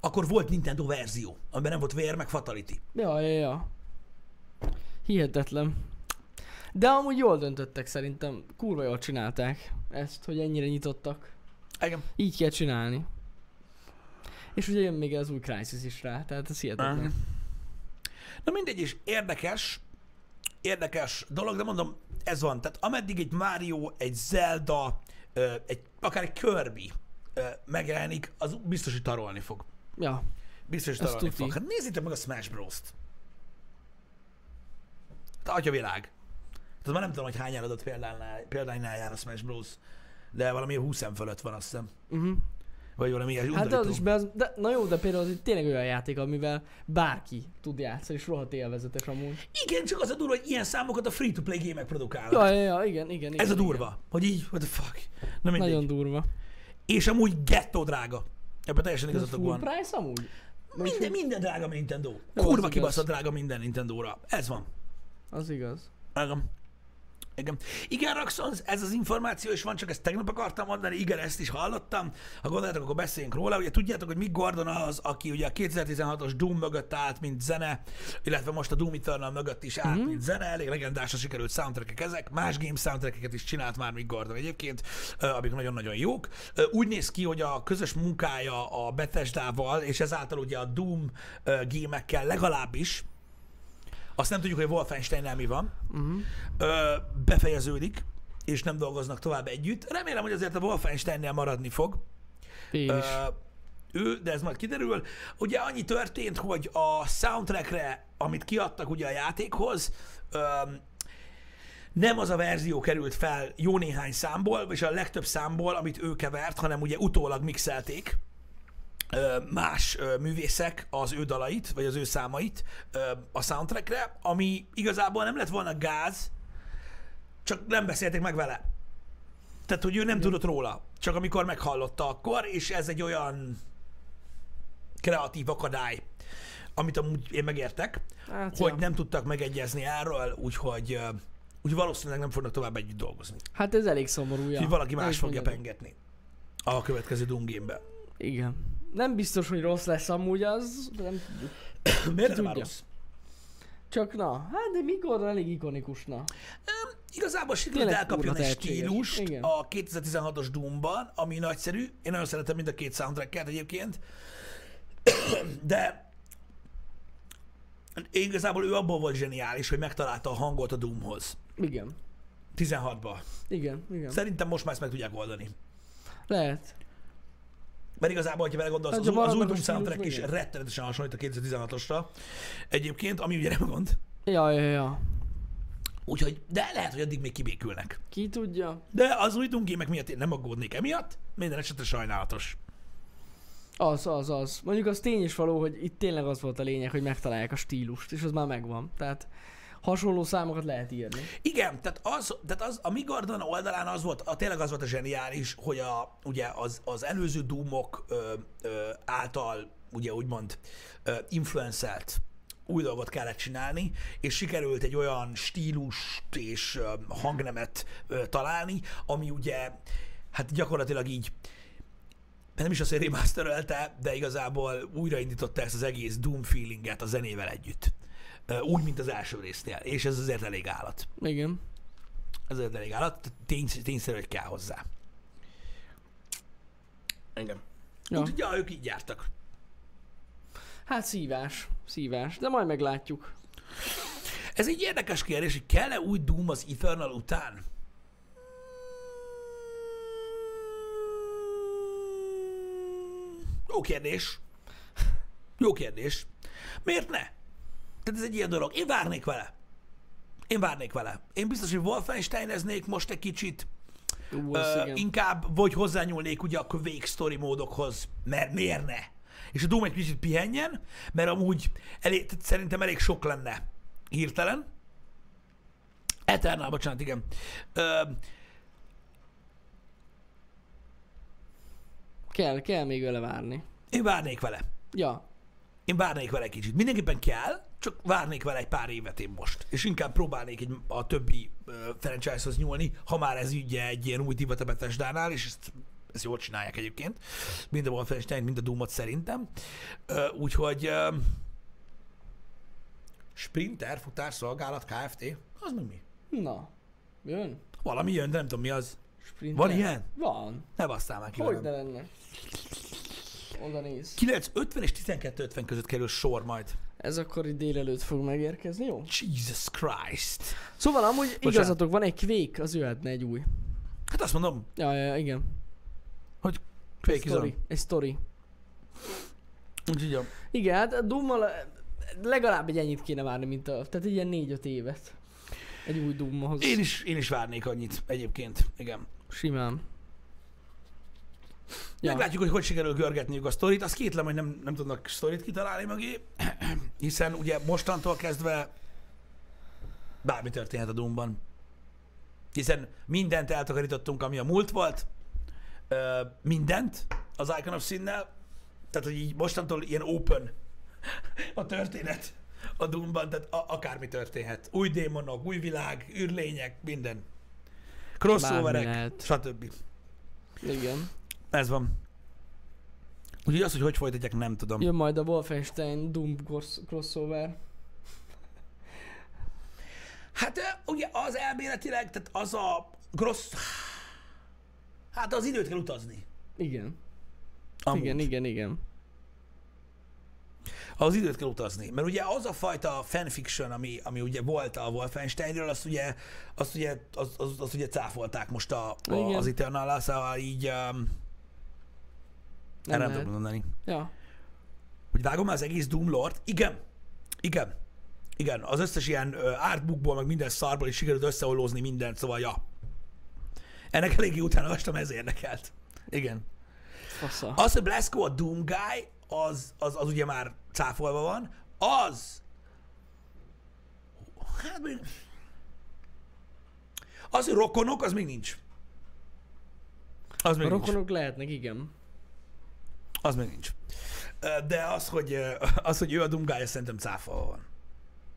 akkor volt Nintendo verzió, amiben nem volt VR, meg Fatality. Ja, ja, ja. Hihetetlen. De amúgy jól döntöttek szerintem. Kurva jól csinálták ezt, hogy ennyire nyitottak. Igen. Így kell csinálni. És ugye jön még az új Crysis is rá, tehát ez hihetetlen. Na mindegy is, érdekes, érdekes dolog, de mondom, ez van. Tehát ameddig egy Mario, egy Zelda, egy, akár egy Kirby megjelenik, az biztos, hogy tarolni fog. Ja. Biztos, hogy tarolni fog. Hát nézzétek meg a Smash Bros-t. Hát atya világ. Tehát már nem tudom, hogy hány eladott példánynál, példánynál jár a Smash Bros. De valami 20 em fölött van, azt hiszem. Uh-huh. Vagy valami ilyen Hát az is, be az, de, na jó, de például az egy tényleg olyan játék, amivel bárki tud játszani, és rohadt élvezetes amúgy. Igen, csak az a durva, hogy ilyen számokat a free-to-play gémek produkálnak. Ja, ja, ja, igen, igen, igen. Ez a igen. durva, hogy így, what the fuck. Na mindegy. Nagyon durva. És amúgy gettó drága. Ebben teljesen igazatok full van. price amúgy? Minden, minden drága Nintendo. Kurva kibaszott drága minden Nintendo-ra. Ez van. Az igaz. Igen. Igen. Igen, Raxons, ez az információ is van, csak ezt tegnap akartam mondani, igen, ezt is hallottam. Ha gondoljátok, akkor beszéljünk róla. Ugye tudjátok, hogy Mick Gordon az, aki ugye a 2016-os Doom mögött állt, mint zene, illetve most a Doom Eternal mögött is állt, mm-hmm. mint zene. Elég legendásra sikerült soundtrackek ezek. Más game soundtrackeket is csinált már Mick Gordon egyébként, amik nagyon-nagyon jók. Úgy néz ki, hogy a közös munkája a Bethesda-val, és ezáltal ugye a Doom gémekkel legalábbis, azt nem tudjuk, hogy Wolfenstein mi van. Uh-huh. Ö, befejeződik, és nem dolgoznak tovább együtt. Remélem, hogy azért a Wolfensteinnél maradni fog. Ö, ő, de ez majd kiderül. Ugye annyi történt, hogy a soundtrackre, amit kiadtak ugye a játékhoz, ö, nem az a verzió került fel jó néhány számból, és a legtöbb számból, amit ő kevert, hanem ugye utólag mixelték más művészek az ő dalait, vagy az ő számait a soundtrackre, ami igazából nem lett volna gáz, csak nem beszéltek meg vele. Tehát, hogy ő nem Igen. tudott róla, csak amikor meghallotta akkor, és ez egy olyan kreatív akadály, amit amúgy én megértek, hát, hogy ja. nem tudtak megegyezni erről, úgyhogy, úgy valószínűleg nem fognak tovább együtt dolgozni. Hát ez elég szomorú, ja. Hogy valaki más fogja mondani. pengetni a következő Doom Igen nem biztos, hogy rossz lesz amúgy az, de nem tudjuk. Miért nem rossz? Csak na, hát de mikor elég ikonikus, na. Um, igazából sikerült elkapjon egy stílust Igen. a 2016-os Doom-ban, ami nagyszerű. Én nagyon szeretem mind a két soundtracket egyébként. De én igazából ő abból volt zseniális, hogy megtalálta a hangot a Doomhoz. Igen. 16-ba. Igen, igen. Szerintem most már ezt meg tudják oldani. Lehet. Mert igazából, ha belegondolsz, hát, az, az új Doom soundtrack is rettenetesen hasonlít a 2016-osra. Egyébként, ami ugye nem gond. Ja, ja, ja. Úgyhogy, de lehet, hogy addig még kibékülnek. Ki tudja. De az új Doom game miatt én nem aggódnék emiatt, minden esetre sajnálatos. Az, az, az. Mondjuk az tény is való, hogy itt tényleg az volt a lényeg, hogy megtalálják a stílust, és az már megvan. Tehát hasonló számokat lehet írni. Igen, tehát az, tehát az a Mi Gordon oldalán az volt, a, tényleg az volt a zseniális, hogy a, ugye az, az előző Doomok által ugye úgymond ö, influencelt új dolgot kellett csinálni, és sikerült egy olyan stílust és ö, hangnemet ö, találni, ami ugye hát gyakorlatilag így nem is azt, hogy remasterelte, de igazából újraindította ezt az egész Doom feelinget a zenével együtt úgy, mint az első résznél, és ez azért elég állat. Igen. Ez azért elég állat, tény, tényszerű, hogy kell hozzá. Igen. Ja. Úgyhogy ja, ők így jártak. Hát szívás, szívás, de majd meglátjuk. Ez egy érdekes kérdés, hogy kell-e új Doom az Eternal után? Jó kérdés. Jó kérdés. Miért ne? Tehát ez egy ilyen dolog. Én várnék vele. Én várnék vele. Én biztos, hogy Wolfensteineznék most egy kicsit. Uh, uh, inkább, vagy hozzányúlnék ugye a story módokhoz, mert miért ne? És a Doom egy kicsit pihenjen, mert amúgy elég, szerintem elég sok lenne hirtelen. Eternal, bocsánat, igen. Uh, kell, kell még vele várni. Én várnék vele. Ja. Én várnék vele kicsit. Mindenképpen kell, csak várnék vele egy pár évet én most, és inkább próbálnék egy, a többi uh, franchise-hoz nyúlni, ha már ez ugye egy ilyen új divat a Bethesda-nál, és ezt, ezt jól csinálják egyébként, mind a Wolfenstein, mind a Doomot szerintem. Uh, úgyhogy uh, Sprinter, futárszolgálat, Kft. Az meg mi? Na, jön? Valami jön, de nem tudom mi az. Sprinter? Van ilyen? Van. Ne basszál már ki Hogy ne lenne? Oda néz. 9.50 és 12.50 között kerül sor majd. Ez akkor itt délelőtt fog megérkezni, jó? Jesus Christ. Szóval amúgy Bocsánat. igazatok van, egy Quake, az jöhetne egy új. Hát azt mondom. Ja, ja, igen. Hogy Quake egy. Egy story. Úgyhogy. Igen, hát a Doom-mal legalább egy ennyit kéne várni, mint a... Tehát ilyen négy-öt évet. Egy új Doomhoz. Én is, én is várnék annyit egyébként, igen. Simán. Ja. Meglátjuk, hogy hogy sikerül görgetniük a sztorit. Azt kétlem, hogy nem, nem tudnak sztorit kitalálni mögé, hiszen ugye mostantól kezdve bármi történhet a Doomban. Hiszen mindent eltakarítottunk, ami a múlt volt, ö, mindent az Icon of Sin-nel, tehát hogy így mostantól ilyen open a történet a Doomban, tehát a- akármi történhet. Új démonok, új világ, űrlények, minden. Crossoverek, stb. Igen. Ez van. Úgyhogy az, hogy hogy folytatják, nem tudom. Jön majd a Wolfenstein Doom cross- crossover. Hát ugye az elméletileg, tehát az a grossz... Hát az időt kell utazni. Igen. Amúgy. Igen, igen, igen. Az időt kell utazni. Mert ugye az a fajta fanfiction, ami, ami ugye volt a Wolfensteinről, azt ugye, azt ugye, az, az, az ugye cáfolták most a, a, Igen. az eternal így um, Nem nem, tudom mondani. Ja. Hogy vágom az egész Doom Lord? Igen. Igen. Igen, az összes ilyen artbookból, meg minden szarból is sikerült összeollózni mindent, szóval ja. Ennek eléggé utána olvastam, ez érdekelt. Igen. Fasza. Az, hogy Blasco a Doom Guy, az, az, az ugye már cáfolva van. Az... Hát még... Az, hogy rokonok, az még nincs. Az még A nincs. rokonok lehetnek, igen. Az még nincs. Ö, De az, hogy, ö, az, hogy ő a az szerintem cáfolva van.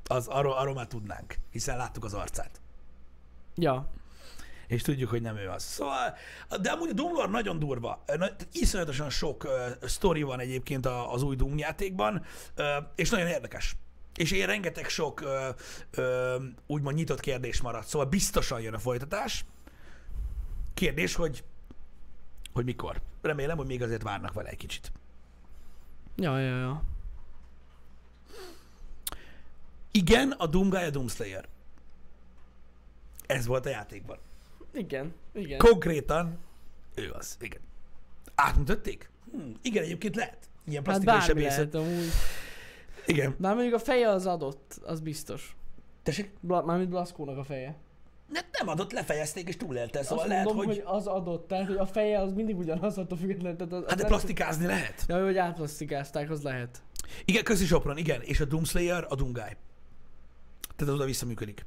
Az, arról, arról már tudnánk, hiszen láttuk az arcát. Ja. és tudjuk, hogy nem ő az. Szóval, de amúgy a Doom nagyon durva. Ö, Iszonyatosan sok uh, sztori van egyébként az új Doom játékban, uh, és nagyon érdekes. És én rengeteg sok uh, uh, úgymond nyitott kérdés maradt. Szóval biztosan jön a folytatás. Kérdés, hogy hogy mikor. Remélem, hogy még azért várnak vele egy kicsit. Ja, ja, ja. Igen, a Doom Guy a Doomslayer. Ez volt a játékban. Igen, igen. Konkrétan ő az, igen. Átmutatték? Hm, igen, egyébként lehet. Ilyen hát plastikai bármi sebészet. lehet amúgy. Igen. Bár mondjuk a feje az adott, az biztos. Tessék? Bla- mármint Blaszkónak a feje. Ne, nem adott, lefejezték és túlélte, szóval Azt lehet, mondom, hogy... hogy... az adott, tehát hogy a feje az mindig ugyanaz, attól függetlenül. Tehát az, Hát de nem- plastikázni lehet. Ja, hogy átplasztikázták, az lehet. Igen, köszi Sopron, igen. És a Doomslayer a Doom Guy. Tehát az oda visszaműködik.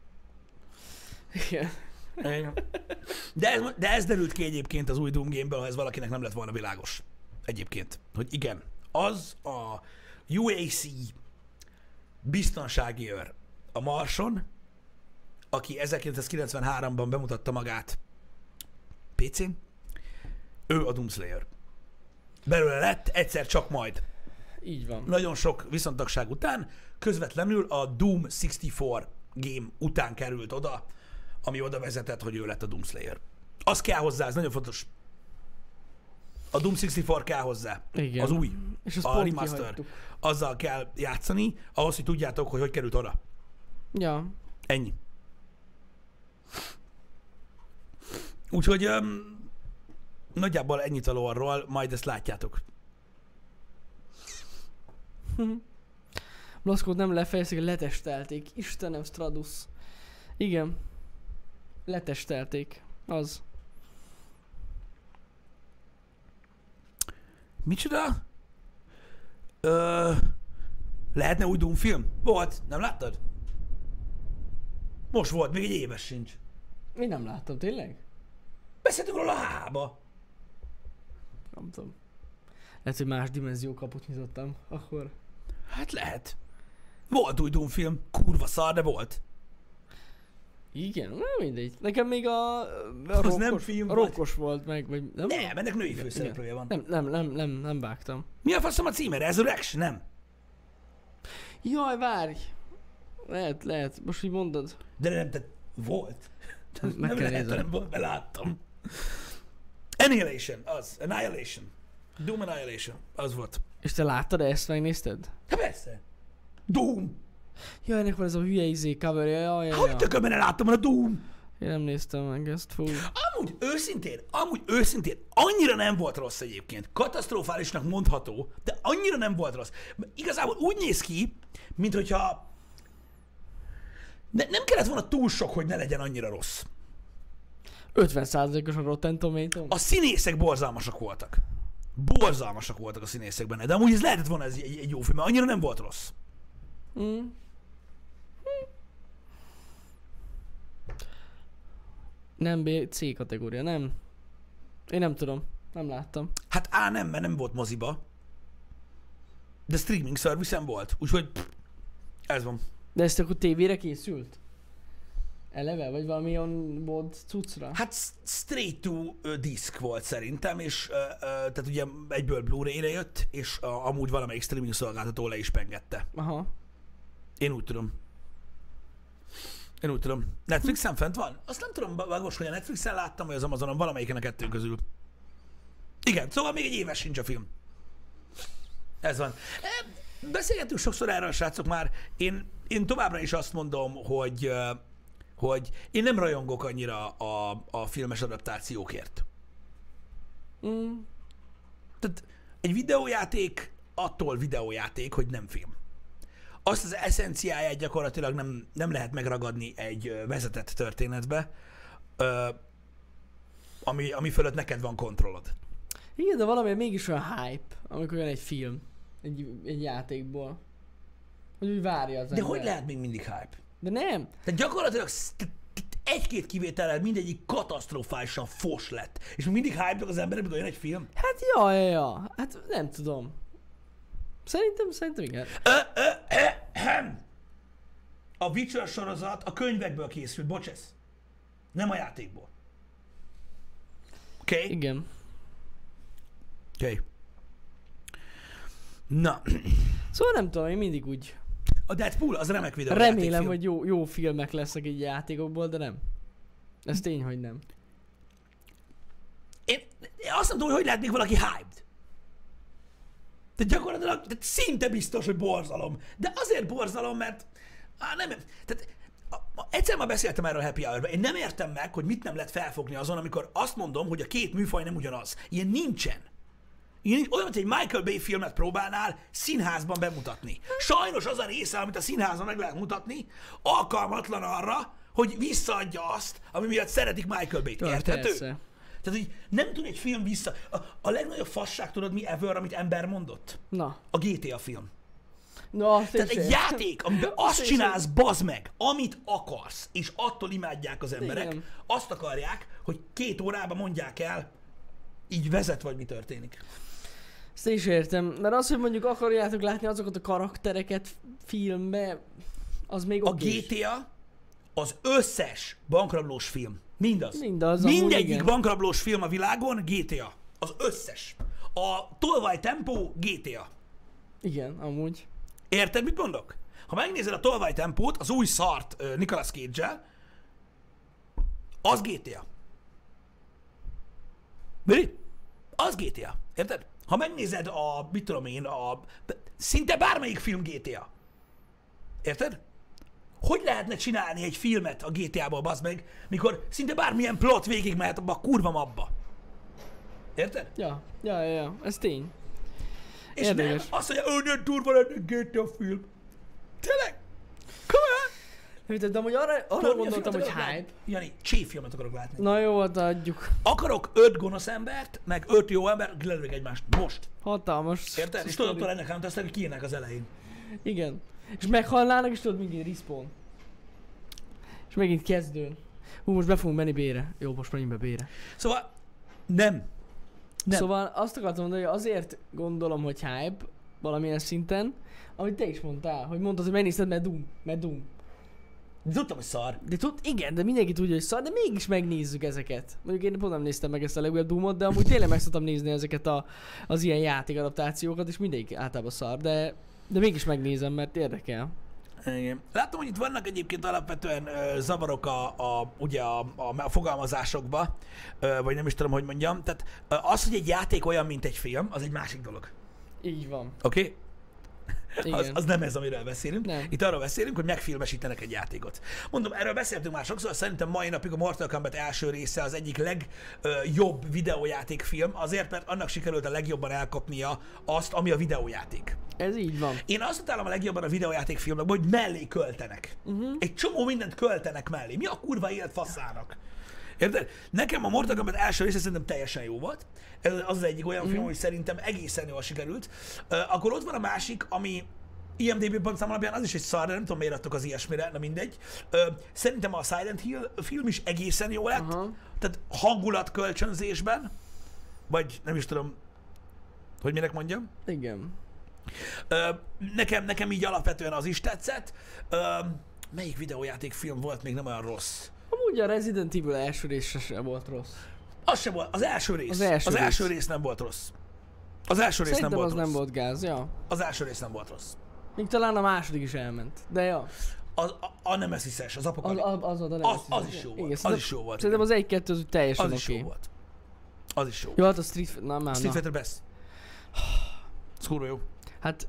Igen. De ez, de ez derült ki egyébként az új Doom Game-ből, ha ez valakinek nem lett volna világos. Egyébként. Hogy igen, az a UAC biztonsági őr a Marson, aki 1993-ban bemutatta magát PC-n, ő a Doomslayer. Belőle lett egyszer csak majd. Így van. Nagyon sok viszontagság után közvetlenül a Doom 64 game után került oda, ami oda vezetett, hogy ő lett a Doomslayer. Az kell hozzá, ez nagyon fontos. A Doom 64 kell hozzá. Igen. Az új. És azt a remaster. kihagytuk. Azzal kell játszani, ahhoz, hogy tudjátok, hogy hogy került oda. Ja. Ennyi. Úgyhogy um, nagyjából ennyit a lore majd ezt látjátok. Blaszkót nem lefejezték, letestelték. Istenem, Stradus. Igen. Letestelték. Az. Micsoda? Ö, lehetne új Doom film? Volt, nem láttad? Most volt, még egy éves sincs. Én nem láttam, tényleg? Beszéltünk róla a hába. Nem tudom. Lehet, hogy más dimenzió kaput nyitottam. Akkor. Hát lehet. Volt új Doom film, kurva szar, de volt. Igen, nem mindegy. Nekem még a, a Az rókos, nem film a volt. rókos volt meg, vagy nem? Nem, ennek női főszereplője van. Nem, nem, nem, nem, nem vágtam. Mi a faszom a címe? Resurrection? Nem. Jaj, várj! Lehet, lehet. Most így mondod. De nem, tehát volt. Meg nem kell lehet, nézem. nem volt, mert láttam. Annihilation, az. Annihilation. Doom Annihilation, az volt. És te láttad ezt, megnézted? Hát persze. Doom. Ja, ennek van ez a hülye izé coverja, ja, ja, Hogy ja. tökönben láttam a Doom? Én nem néztem meg ezt, fú. Amúgy őszintén, amúgy őszintén, annyira nem volt rossz egyébként. Katasztrofálisnak mondható, de annyira nem volt rossz. Igazából úgy néz ki, mint hogyha ne, nem kellett volna túl sok, hogy ne legyen annyira rossz. 50%-os a Rotten Tomato. A színészek borzalmasak voltak. Borzalmasak voltak a színészek benne, de amúgy ez lehetett volna ez egy, egy jó film, mert annyira nem volt rossz. Mm. Nem B, C kategória, nem. Én nem tudom. Nem láttam. Hát á, nem, mert nem volt moziba. De streaming service volt, úgyhogy pff, Ez van. De ezt akkor tévére készült? Eleve? Vagy valami on board cuccra? Hát straight to disk volt szerintem, és ö, ö, tehát ugye egyből Blu-ray-re jött, és a, amúgy valamelyik streaming szolgáltató le is pengette. Aha. Én úgy tudom. Én úgy tudom. Netflixen fent van? Azt nem tudom, bagos, hogy a Netflixen láttam, vagy az Amazonon, valamelyiken a kettő közül. Igen, szóval még egy éves sincs a film. Ez van. Beszélgettünk sokszor erről, a srácok már. Én, én továbbra is azt mondom, hogy, hogy én nem rajongok annyira a, a filmes adaptációkért. Mm. Tehát egy videójáték attól videójáték, hogy nem film. Azt az eszenciáját gyakorlatilag nem, nem lehet megragadni egy vezetett történetbe, ami, ami fölött neked van kontrollod. Igen, de valami mégis olyan hype, amikor jön egy film. Egy, egy játékból. Hogy úgy várja az De ember. hogy lehet még mindig hype? De nem. Tehát gyakorlatilag egy-két kivétellel mindegyik katasztrofálisan fos lett. És mindig hype az emberek, amikor jön egy film. Hát ja, ja, ja. Hát nem tudom. Szerintem, szerintem igen. Ö, ö, ö, hem. A Witcher sorozat a könyvekből készült, bocsesz. Nem a játékból. Oké? Okay? Igen. Oké. Okay. Na, Szóval nem tudom, én mindig úgy a Deadpool az remek videó. remélem, hogy jó, jó filmek lesznek így játékokból, de nem. Ez tény, hogy nem. Én, én azt nem tudom, hogy hogy lehet még valaki hyped. De gyakorlatilag de szinte biztos, hogy borzalom. De azért borzalom, mert á, nem, tehát a, a, egyszer már beszéltem erről a happy hour Én nem értem meg, hogy mit nem lehet felfogni azon, amikor azt mondom, hogy a két műfaj nem ugyanaz. Ilyen nincsen. Ilyen, olyan, mint egy Michael Bay filmet próbálnál színházban bemutatni. Sajnos az a része, amit a színházban meg lehet mutatni, alkalmatlan arra, hogy visszaadja azt, ami miatt szeretik Michael Bay-t. Érthető? persze. Tehát így nem tud egy film vissza... A, a legnagyobb fasság, tudod mi ever, amit ember mondott? Na. A GTA film. Azt Tehát egy játék, amiben azt is csinálsz, bazd meg, amit akarsz, és attól imádják az emberek, Igen. azt akarják, hogy két órában mondják el, így vezet, vagy mi történik. Ezt is értem. Mert az, hogy mondjuk akarjátok látni azokat a karaktereket filmbe, az még A okés. GTA az összes bankrablós film. Mindaz. Mindaz, Mindegyik bankrablós film a világon GTA. Az összes. A tolvaj tempó GTA. Igen, amúgy. Érted, mit mondok? Ha megnézed a tolvaj tempót, az új szart uh, Nicolas cage az GTA. Mi? Az GTA. Érted? Ha megnézed a, mit tudom én, a, szinte bármelyik film GTA. Érted? Hogy lehetne csinálni egy filmet a GTA-ból, bazd meg, mikor szinte bármilyen plot végig mehet abba a kurva mabba. Érted? Ja, ja, ja, ja. ez tény. És Érdekes. nem azt mondja, nem durva lenne GTA film. Tényleg? Érted, de amúgy arra, arra Tudod, gondoltam, hogy hype. Jani, filmet akarok látni. Na jó, hát adjuk. Akarok öt gonosz embert, meg öt jó embert, lelők egymást. Most. Hatalmas. Érted? És tudod, attól ennek hanem aztán, hogy kiírnak az elején. Igen. És meghalnának, és tudod, megint respawn. És megint kezdőn. Hú, most be fogunk menni bére. Jó, most menjünk be bére. Szóval nem. Nem. Nem. Szóval azt akartam mondani, hogy azért gondolom, hogy hype valamilyen szinten, amit te is mondtál, hogy mondtad, hogy megnézted, mert Doom, mert Doom. De tudtam, hogy szar. De tud, igen, de mindenki tudja, hogy szar, de mégis megnézzük ezeket. Mondjuk én pont nem néztem meg ezt a legújabb Doomot, de amúgy tényleg meg szoktam nézni ezeket a, az ilyen játékadaptációkat, és mindegyik általában szar, de, de mégis megnézem, mert érdekel. Igen. Látom, hogy itt vannak egyébként alapvetően ö, zavarok a, a, ugye a, a, a fogalmazásokba, ö, vagy nem is tudom, hogy mondjam. Tehát ö, az, hogy egy játék olyan, mint egy film, az egy másik dolog. Így van. Oké? Okay? Az, az nem ez, amiről beszélünk. Nem. Itt arról beszélünk, hogy megfilmesítenek egy játékot. Mondom, erről beszéltünk már sokszor, szerintem mai napig a Mortal Kombat első része az egyik legjobb videójátékfilm, azért, mert annak sikerült a legjobban elkapnia azt, ami a videójáték. Ez így van. Én azt utálom a legjobban a videójátékfilmekben, hogy mellé költenek. Uh-huh. Egy csomó mindent költenek mellé. Mi a kurva élet faszának? Érted? Nekem a Mortal Kombat első része szerintem teljesen jó volt. Ez az az egyik olyan mm. film, hogy szerintem egészen jól sikerült. Uh, akkor ott van a másik, ami IMDb pontszám alapján az is egy szar, nem tudom miért adtok az ilyesmire, na mindegy. Szerintem a Silent Hill film is egészen jó lett. Aha. Tehát hangulat kölcsönzésben, vagy nem is tudom, hogy minek mondjam. Igen. Ö, nekem, nekem így alapvetően az is tetszett. Ö, melyik videójátékfilm volt még nem olyan rossz? Amúgy a Resident Evil első része sem volt rossz. Az sem volt, az első rész. Az első az rész. első rész nem volt rossz. Az első rész nem Szerintem volt az rossz. nem volt gáz, ja. Az első rész nem volt rossz. Még talán a második is elment. De ja, Az, a, a Nemesis-es, az az, apokalipsz. az, az, az, Az, az is jó volt. Az is jó volt. Szerintem az egy-kettő az teljesen Az is jó volt. Az is jó. Jó, hát a Street... Na, már, Street. Fighter Best. Ez kurva jó. Hát...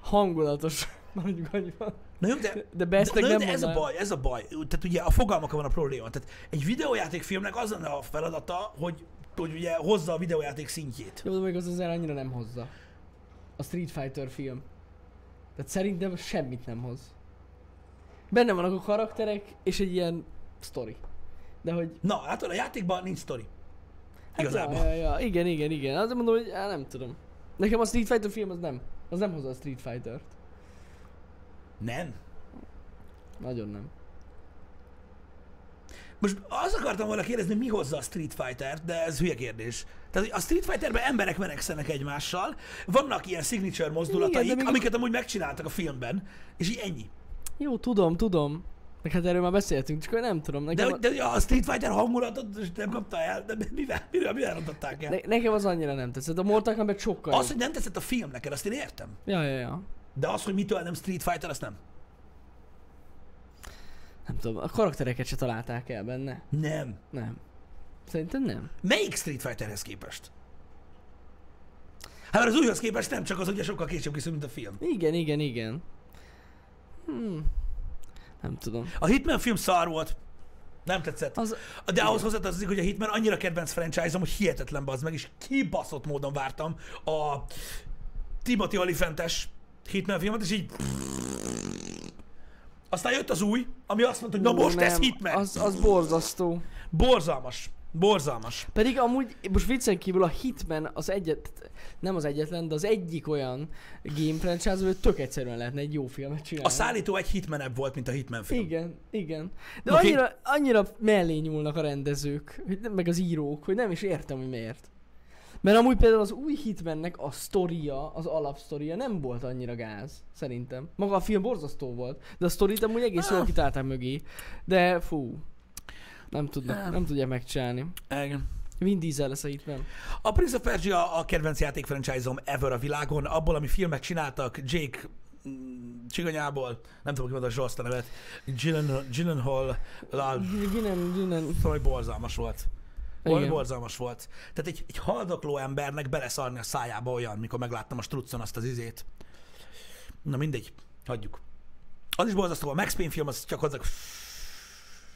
Hangulatos. Mondjuk annyiban. Na jó, de, De de, bestek na nem de ez a baj, ez a baj. Tehát ugye a fogalmakkal van a probléma. Tehát egy videójátékfilmnek az lenne a feladata, hogy, hogy ugye hozza a videójáték szintjét. Jó, de még az azért annyira nem hozza. A Street Fighter film. Tehát szerintem semmit nem hoz. Benne vannak a karakterek, és egy ilyen sztori. De hogy... Na, hát a játékban nincs sztori. Hát Igazából. Ja, ja, ja, igen, igen, igen. Azért mondom, hogy á, nem tudom. Nekem a Street Fighter film az nem. Az nem hozza a Street Fighter-t. Nem. Nagyon nem. Most azt akartam volna kérdezni, mi hozza a Street Fighter, de ez hülye kérdés. Tehát a Street Fighterben emberek verekszenek egymással, vannak ilyen signature mozdulataik, Igen, még- amiket amúgy megcsináltak a filmben, és így ennyi. Jó, tudom, tudom. Meg hát erről már beszéltünk, csak nem tudom. Nekem, de, de a Street Fighter hangulatot nem kapta el, de mivel, mivel, mivel rontották el? ne, nekem az annyira nem tetszett. A Mortal Kombat sokkal Az, hogy nem tetszett a film neked, azt én értem. Ja, ja, ja. De az, hogy mitől nem Street Fighter, azt nem. Nem tudom, a karaktereket se találták el benne. Nem. Nem. Szerintem nem. Melyik Street Fighterhez képest? Hát mert az újhoz képest nem csak az, hogy sokkal később készül, mint a film. Igen, igen, igen. Hmm. Nem tudom. A Hitman film szar volt. Nem tetszett. Az, De ahhoz hozzátartozik, hogy a Hitman annyira kedvenc franchise-om, hogy hihetetlen bazd meg, és kibaszott módon vártam a Timothy Olyphant-es Hitman filmet, és így... Aztán jött az új, ami azt mondta, hogy na most ez nem, Hitman. Az, az borzasztó. Borzalmas. Borzalmas. Pedig amúgy, most viccen kívül a Hitman az egyet, nem az egyetlen, de az egyik olyan game franchise, hogy tök egyszerűen lehetne egy jó filmet csinálni. A szállító egy hitmenebb volt, mint a Hitman film. Igen, igen. De Oké. annyira, annyira mellé nyúlnak a rendezők, meg az írók, hogy nem is értem, hogy miért. Mert amúgy például az új Hitmannek a sztoria, az alapsztoria nem volt annyira gáz, szerintem. Maga a film borzasztó volt, de a sztorit amúgy egész jól Ah. kitálták mögé. De fú, nem tudnak, Ah. nem tudják megcsinálni. Igen. Vin Diesel lesz a Hitman. A Prince of Persia a kedvenc játék franchise-om ever a világon, abból, ami filmet csináltak, Jake mm, Csiganyából, nem tudom, ki mondta a nevet, Gyllen- Gyllenhaal, Lal, Ginen, Ginen. valami borzalmas volt. Igen. borzalmas volt. Tehát egy, egy haldokló embernek beleszarni a szájába olyan, mikor megláttam a struccon azt az izét. Na mindegy, hagyjuk. Az is borzasztó, a Max Payne film az csak hozzá...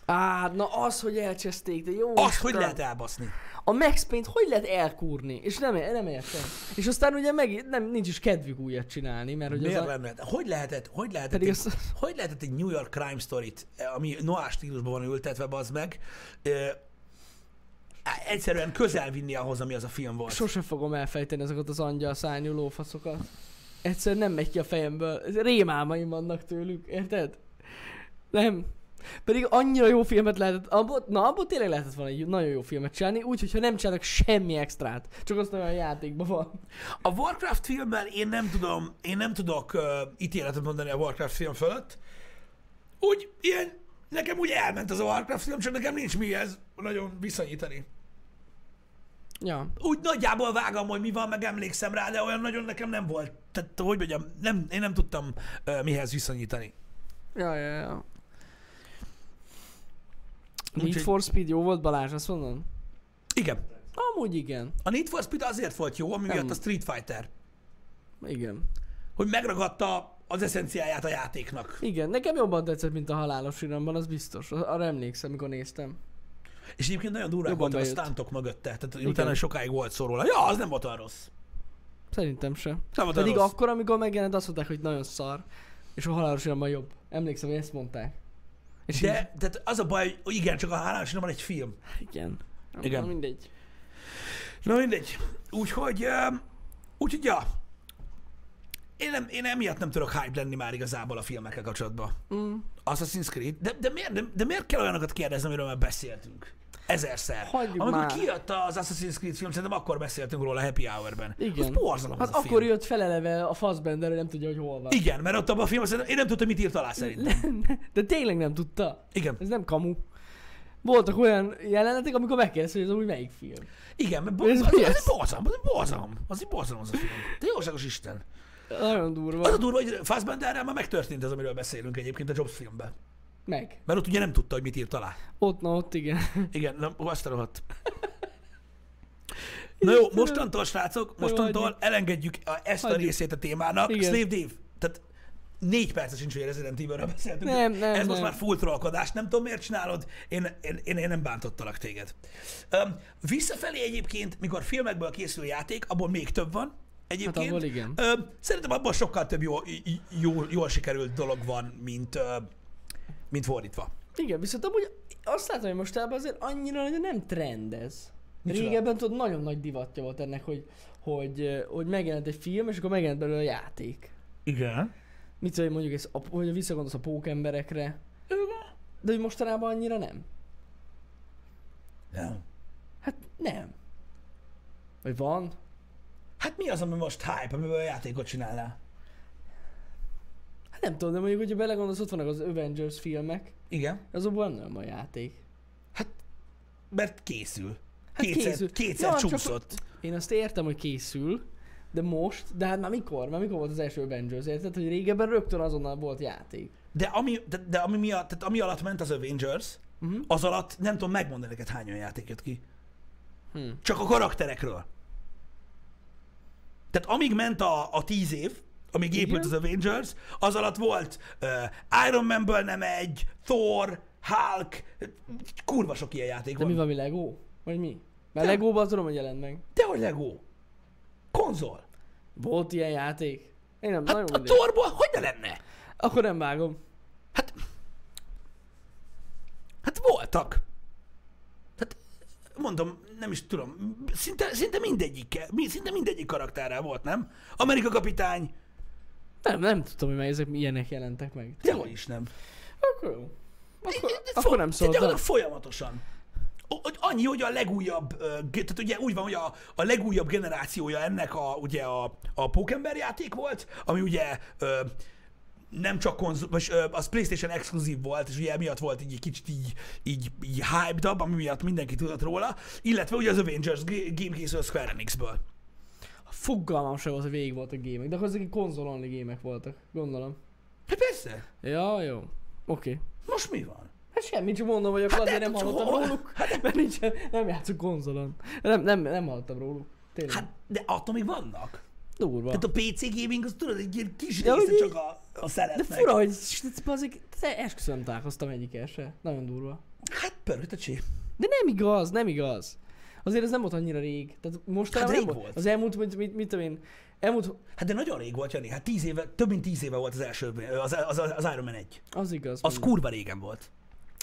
Á, na az, hogy elcseszték, de jó Isten. hogy lehet elbaszni? A Max Payne-t hogy lehet elkúrni? És nem, nem értem. És aztán ugye meg, nem, nincs is kedvük újat csinálni, mert hogy Miért az a, lenne? Hogy lehetett, hogy lehetett, egy, az- hogy lehetett egy New York crime story-t, ami noir stílusban van ültetve, az meg, ö, egyszerűen közel vinni ahhoz, ami az a film volt. sose fogom elfejteni ezeket az angyal szárnyú lófaszokat. Egyszerűen nem megy ki a fejemből. Rémálmaim vannak tőlük, érted? Nem. Pedig annyira jó filmet lehetett, abból, na abból tényleg lehetett volna egy nagyon jó filmet csinálni, úgy, hogyha nem csinálnak semmi extrát. Csak azt olyan játékban van. A Warcraft filmmel én nem tudom, én nem tudok uh, ítéletet mondani a Warcraft film fölött. Úgy, ilyen, nekem úgy elment az a Warcraft film, csak nekem nincs mihez nagyon viszonyítani. Ja. Úgy nagyjából vágom, hogy mi van, meg emlékszem rá, de olyan nagyon nekem nem volt. Tehát, hogy mondjam, nem, én nem tudtam uh, mihez viszonyítani. Ja, ja, ja. Need Úgyhogy- for Speed jó volt Balázs, azt mondom? Igen. Amúgy igen. A Need for Speed azért volt jó, ami Nem. miatt a Street Fighter. Igen. Hogy megragadta az eszenciáját a játéknak. Igen, nekem jobban tetszett, mint a halálos iramban, az biztos. Arra emlékszem, mikor néztem. És egyébként nagyon durván Jobban voltak a bejött. stuntok mögötte. Tehát Igen. utána sokáig volt szó róla. Ja, az nem volt olyan rossz. Szerintem se. Nem volt Pedig rossz. akkor, amikor megjelent, azt mondták, hogy nagyon szar. És a halálos iramban jobb. Emlékszem, hogy ezt mondták. És De tehát az a baj, hogy igen, csak a hálás van egy film. így, igen. Nem, Igen. Na, mindegy. Na mindegy. Úgyhogy, um, úgyhogy ja. Én, nem, én emiatt nem tudok hype lenni már igazából a filmekkel kapcsolatban. Mm. Assassin's Creed. De, de, miért, de, de miért kell olyanokat kérdezni, amiről már beszéltünk? Ezerszer. Hagyjuk Amikor már. kijött az Assassin's Creed film, szerintem akkor beszéltünk róla a Happy Hour-ben. Igen. Az borzalom Hát az akkor film. jött feleleve a Fassbender, hogy nem tudja, hogy hol van. Igen, mert ott abban a filmben én nem tudtam, mit írt alá szerintem. De tényleg nem tudta. Igen. Ez nem kamu. Voltak olyan jelenetek, amikor megkérdezte, hogy ez amúgy melyik film. Igen, mert bo- Ez az, az, az borzalom, az egy borzalom, az borzalom az a film. De jóságos Isten. Nagyon durva. Az a durva, hogy Fassbenderrel már megtörtént az, amiről beszélünk egyébként a Jobs filmben. Meg. Mert ott ugye nem tudta, hogy mit írt alá. Ott, na ott, igen. Igen, nem, azt a rohadt. Na jó, mostantól, srácok, mostantól elengedjük a, ezt a részét a témának. Igen. Slave Dave. Tehát négy perce sincs, hogy Resident Evil-ről beszéltünk. Nem, nem, Ez most nem. már full trollkodás. Nem tudom, miért csinálod. Én, én, én, én nem bántottalak téged. Um, visszafelé egyébként, mikor filmekből készül játék, abból még több van. Egyébként. Hát abból igen. Öm, szerintem abban sokkal több jó, jó, jól sikerült dolog van, mint, ö, mint fordítva. Igen, viszont amúgy azt látom, hogy mostában azért annyira nem trend ez. Micsoda? Régebben tudod, nagyon nagy divatja volt ennek, hogy, hogy, ö, hogy megjelent egy film, és akkor megjelent belőle a játék. Igen. Mit hogy mondjuk ez, a, hogy visszagondolsz a pókemberekre, de hogy mostanában annyira nem. Nem. Hát nem. Vagy van? Hát mi az, ami most hype, amiből a játékot csinálnál? Hát nem tudom, de mondjuk, hogyha belegondolsz, ott vannak az Avengers filmek, Igen. azokból nem van játék. Hát, mert készül. Hát kétszer, készül. kétszer Ja, csak- csúszott. Én azt értem, hogy készül, de most, de hát már mikor? Már mikor volt az első Avengers, érted? Hogy régebben rögtön azonnal volt játék. De ami, de, de ami, miatt, tehát ami alatt ment az Avengers, Uh-huh. az alatt nem tudom megmondani neked hány olyan játék jött ki. Hm. Csak a karakterekről. Tehát amíg ment a, a tíz év, amíg épült Igen. az Avengers, az alatt volt uh, Iron Man-ből nem egy, Thor, Hulk, kurva sok ilyen játék De van. mi van, mi Lego? Vagy mi? Mert Nem. Legóban tudom, hogy jelent meg. De hogy Lego? Konzol. Volt ilyen játék? Én nem, Hát nagyon a. Thorból hogy ne lenne? Akkor nem vágom. Hát, hát voltak. Hát, mondom, nem is tudom, szinte, szinte mindegyik, mi- szinte mindegyik karakterrel volt, nem? Amerika kapitány, Nem, nem tudtam, hogy ezek ilyenek jelentek meg. dehogy is nem. Akkor jó. Akkor, Fo- akkor nem de szóltam. gyakorlatilag folyamatosan. Hogy annyi, hogy a legújabb, tehát ugye úgy van, hogy a, a legújabb generációja ennek a, ugye a, a Pókember játék volt, ami ugye nem csak konzol, vagy az PlayStation exkluzív volt, és ugye emiatt volt így egy kicsit így, így, így hyped ami miatt mindenki tudott róla, illetve ugye az Avengers game készül a Square Enixből. Fogalmam sem volt, hogy végig voltak gémek, de akkor ezek konzol only gémek voltak, gondolom. Hát persze, Ja, jó. Oké. Okay. most mi van? Hát semmi, csak mondom, hogy akkor Hát azért nem tudsz, hallottam hol- róluk, mert nincs, nem játszok konzolon. Nem, nem, nem hallottam róluk. Tényleg. Hát, de attól még vannak. durva. Tehát a PC gaming, az tudod, egy ilyen kis Ja, része csak a, a De szeretnek. fura, hogy te esküszöm találkoztam egyikkel se. Nagyon durva. Hát pörögt a csé. De nem igaz, nem igaz. Azért ez nem volt annyira rég. Tehát mostanában Hát rég volt. Az elmúlt, mit, mit, mit tudom én, elmúlt, Hát de nagyon rég volt, Jani. Hát tíz éve, több mint tíz éve volt az első, az, az, az, az Iron Man 1. az igaz. Az mondjuk. kurva régen volt.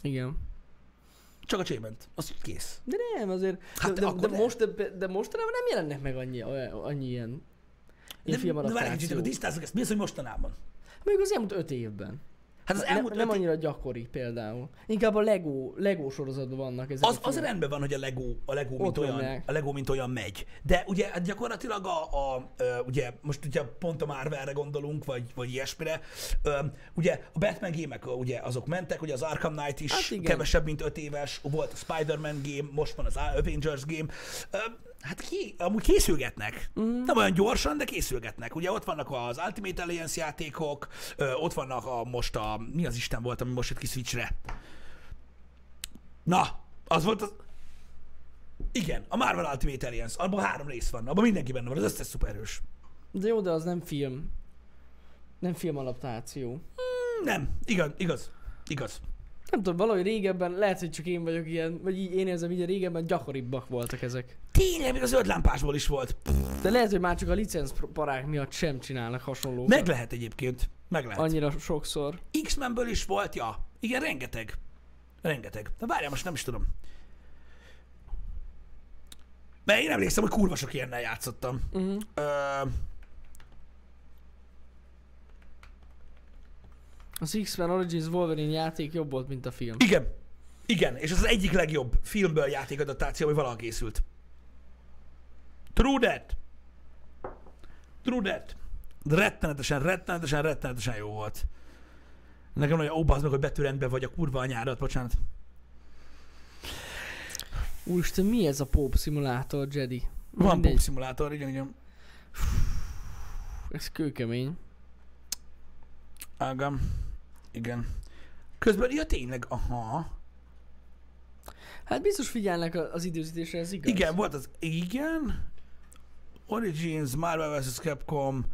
Igen. Csak a csében. Az kész. De nem, azért. Hát de, de, de, ne. most, de, de mostanában nem jelennek meg annyi, olyan- annyi ilyen, De, ilyen de várj egy kicsit, akkor tisztázzuk ezt. Mi az, hogy mostanában? Még az elmúlt öt évben. Hát az nem, elmúlt nem öt- annyira gyakori például. Inkább a Lego, Lego sorozatban vannak ezek az, a az rendben van, hogy a Lego, a Lego, mint Ott olyan, nyomják. a Lego mint olyan megy. De ugye hát gyakorlatilag a, a, ö, ugye most ugye pont a Marvelre gondolunk, vagy, vagy ilyesmire, ugye a Batman gémek ugye azok mentek, ugye az Arkham Knight is Hát igen. kevesebb, mint öt éves, volt a Spider-Man game, most van az Avengers game. Hát ki, amúgy készülgetnek. Mm. Nem olyan gyorsan, de készülgetnek. Ugye ott vannak az Ultimate Alliance játékok, ö, ott vannak a, most a, mi az Isten volt, ami most jött ki Switchre? Na, az volt az... Igen, a Marvel Ultimate Alliance, abban három rész van, abban mindenki benne van, az összes szuperhős. De jó, de az nem film. Nem film adaptáció. Hmm, Nem, igaz, igaz, igaz. Nem tudom, valahogy régebben, lehet, hogy csak én vagyok ilyen, vagy így én érzem, hogy régebben gyakoribbak voltak ezek. Tényleg, még az zöld lámpásból is volt. De lehet, hogy már csak a licenc parák miatt sem csinálnak hasonlókat. Meg lehet egyébként, meg lehet. Annyira sokszor. X-Menből is volt, ja. Igen, rengeteg. Rengeteg. De várjál, most nem is tudom. Mert én emlékszem, hogy kurva sok ilyennel játszottam. Uh-huh. Ö, Az X-Men Origins Wolverine játék jobb volt, mint a film. Igen. Igen, és ez az egyik legjobb filmből játékadaptáció, ami valaha készült. True that. True that. De rettenetesen, rettenetesen, rettenetesen jó volt. Nekem olyan, ó, bazd meg, hogy betűrendben vagy a kurva anyárat, bocsánat. Úristen, mi ez a Pope Simulator, Jedi? Van Mindegy. Pop Simulator, igen, igen. Ez kőkemény. Ágam. Igen. Közben, ja tényleg, aha. Hát biztos figyelnek az időzítésre, ez igaz. Igen, volt az, igen. Origins, Marvel vs. Capcom.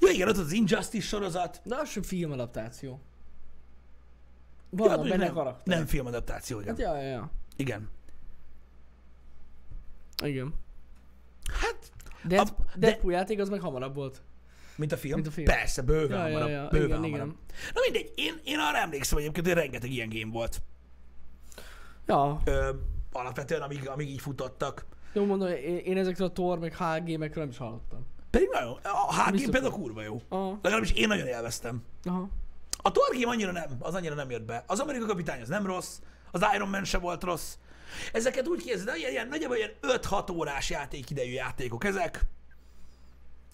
Ja igen, ott az Injustice sorozat. De az sem filmadaptáció. Ja, Vannak mondjuk benne nem, karakterek. nem filmadaptáció, igen. Hát ja, ja, ja. Igen. Igen. Hát, Dead, A- de- Deadpool játék az meg hamarabb volt. Mint a film? Mint a film. Persze, bőven Ja, ja, hamarabb. ja, bőven igen, hamarabb. igen. Na mindegy, én, én arra emlékszem egyébként, hogy rengeteg ilyen game volt. Ja, Ö, alapvetően, amíg, amíg így futottak. jó mondom, én, én ezekről a Tor meg HG-mekről nem is hallottam. Pedig nagyon, a HG például kurva jó. Aha, Legalábbis én nagyon élveztem. aha. A Thor game annyira nem, az annyira nem jött be. Az Amerika kapitány az nem rossz, az Iron Man se volt rossz. Ezeket úgy képzeld, hogy ilyen, ilyen, nagyjából ilyen 5-6 órás játékidejű játékok ezek.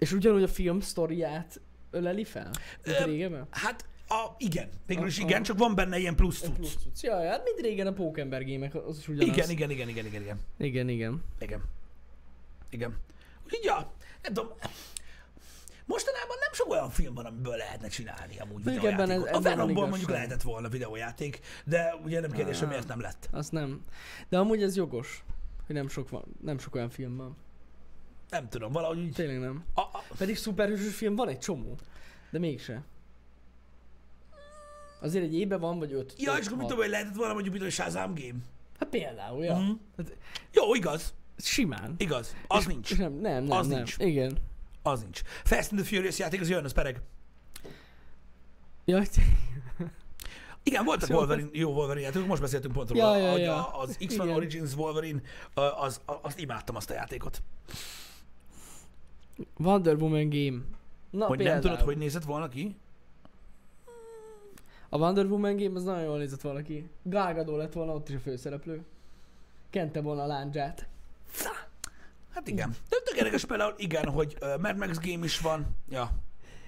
És ugyanúgy a film sztoriát öleli fel? Mint Ö, régebben? Hát, a, igen, végül is igen, csak van benne ilyen plusz cucc. plusz cucc. Ja, hát mind régen a Pókember gémek, az is ugyanaz. Igen, igen, igen, igen, igen, igen. Igen, igen. Igen. Igen. Úgyhogy, ja, nem tudom, mostanában nem sok olyan film van, amiből lehetne csinálni amúgy Mondjuk videójátékot. ebben ez- a Venomból mondjuk lehetett volna videójáték, de ugye nem kérdés, hogy miért nem lett. Azt nem. De amúgy ez jogos, hogy nem sok, van, nem sok olyan film van. Nem tudom, valahogy úgy... Tényleg nem. A, a, Pedig szuperhősös film van egy csomó. De mégse. Azért egy évben van, vagy öt. ja, és akkor mit tudom, hogy lehetett volna mondjuk, mint a Shazam game. Hát például, ja. Mhm. Hát, Jó, igaz, simán. igaz. Az és, nincs. És nem, nem, nem, Az nem. nincs. Igen. Az nincs. Fast and the Furious játék, az jön, az pereg. Ja, Igen, voltak Szóval- Wolverine, jó Wolverine játékok, most beszéltünk pont Ja, róla, ja, ja. a- az X-Men. Origins Wolverine, az, az, azt imádtam azt a játékot. Wonder Woman game. Na, hogy nem például. tudod, hogy nézett volna ki? A Wonder Woman game az nagyon jól nézett valaki. Gal Gadot lett volna ott is a főszereplő. Kente volna a láncsát. Hát igen. De tök érdekes például, igen, hogy uh, Mad Max game is van. Ja.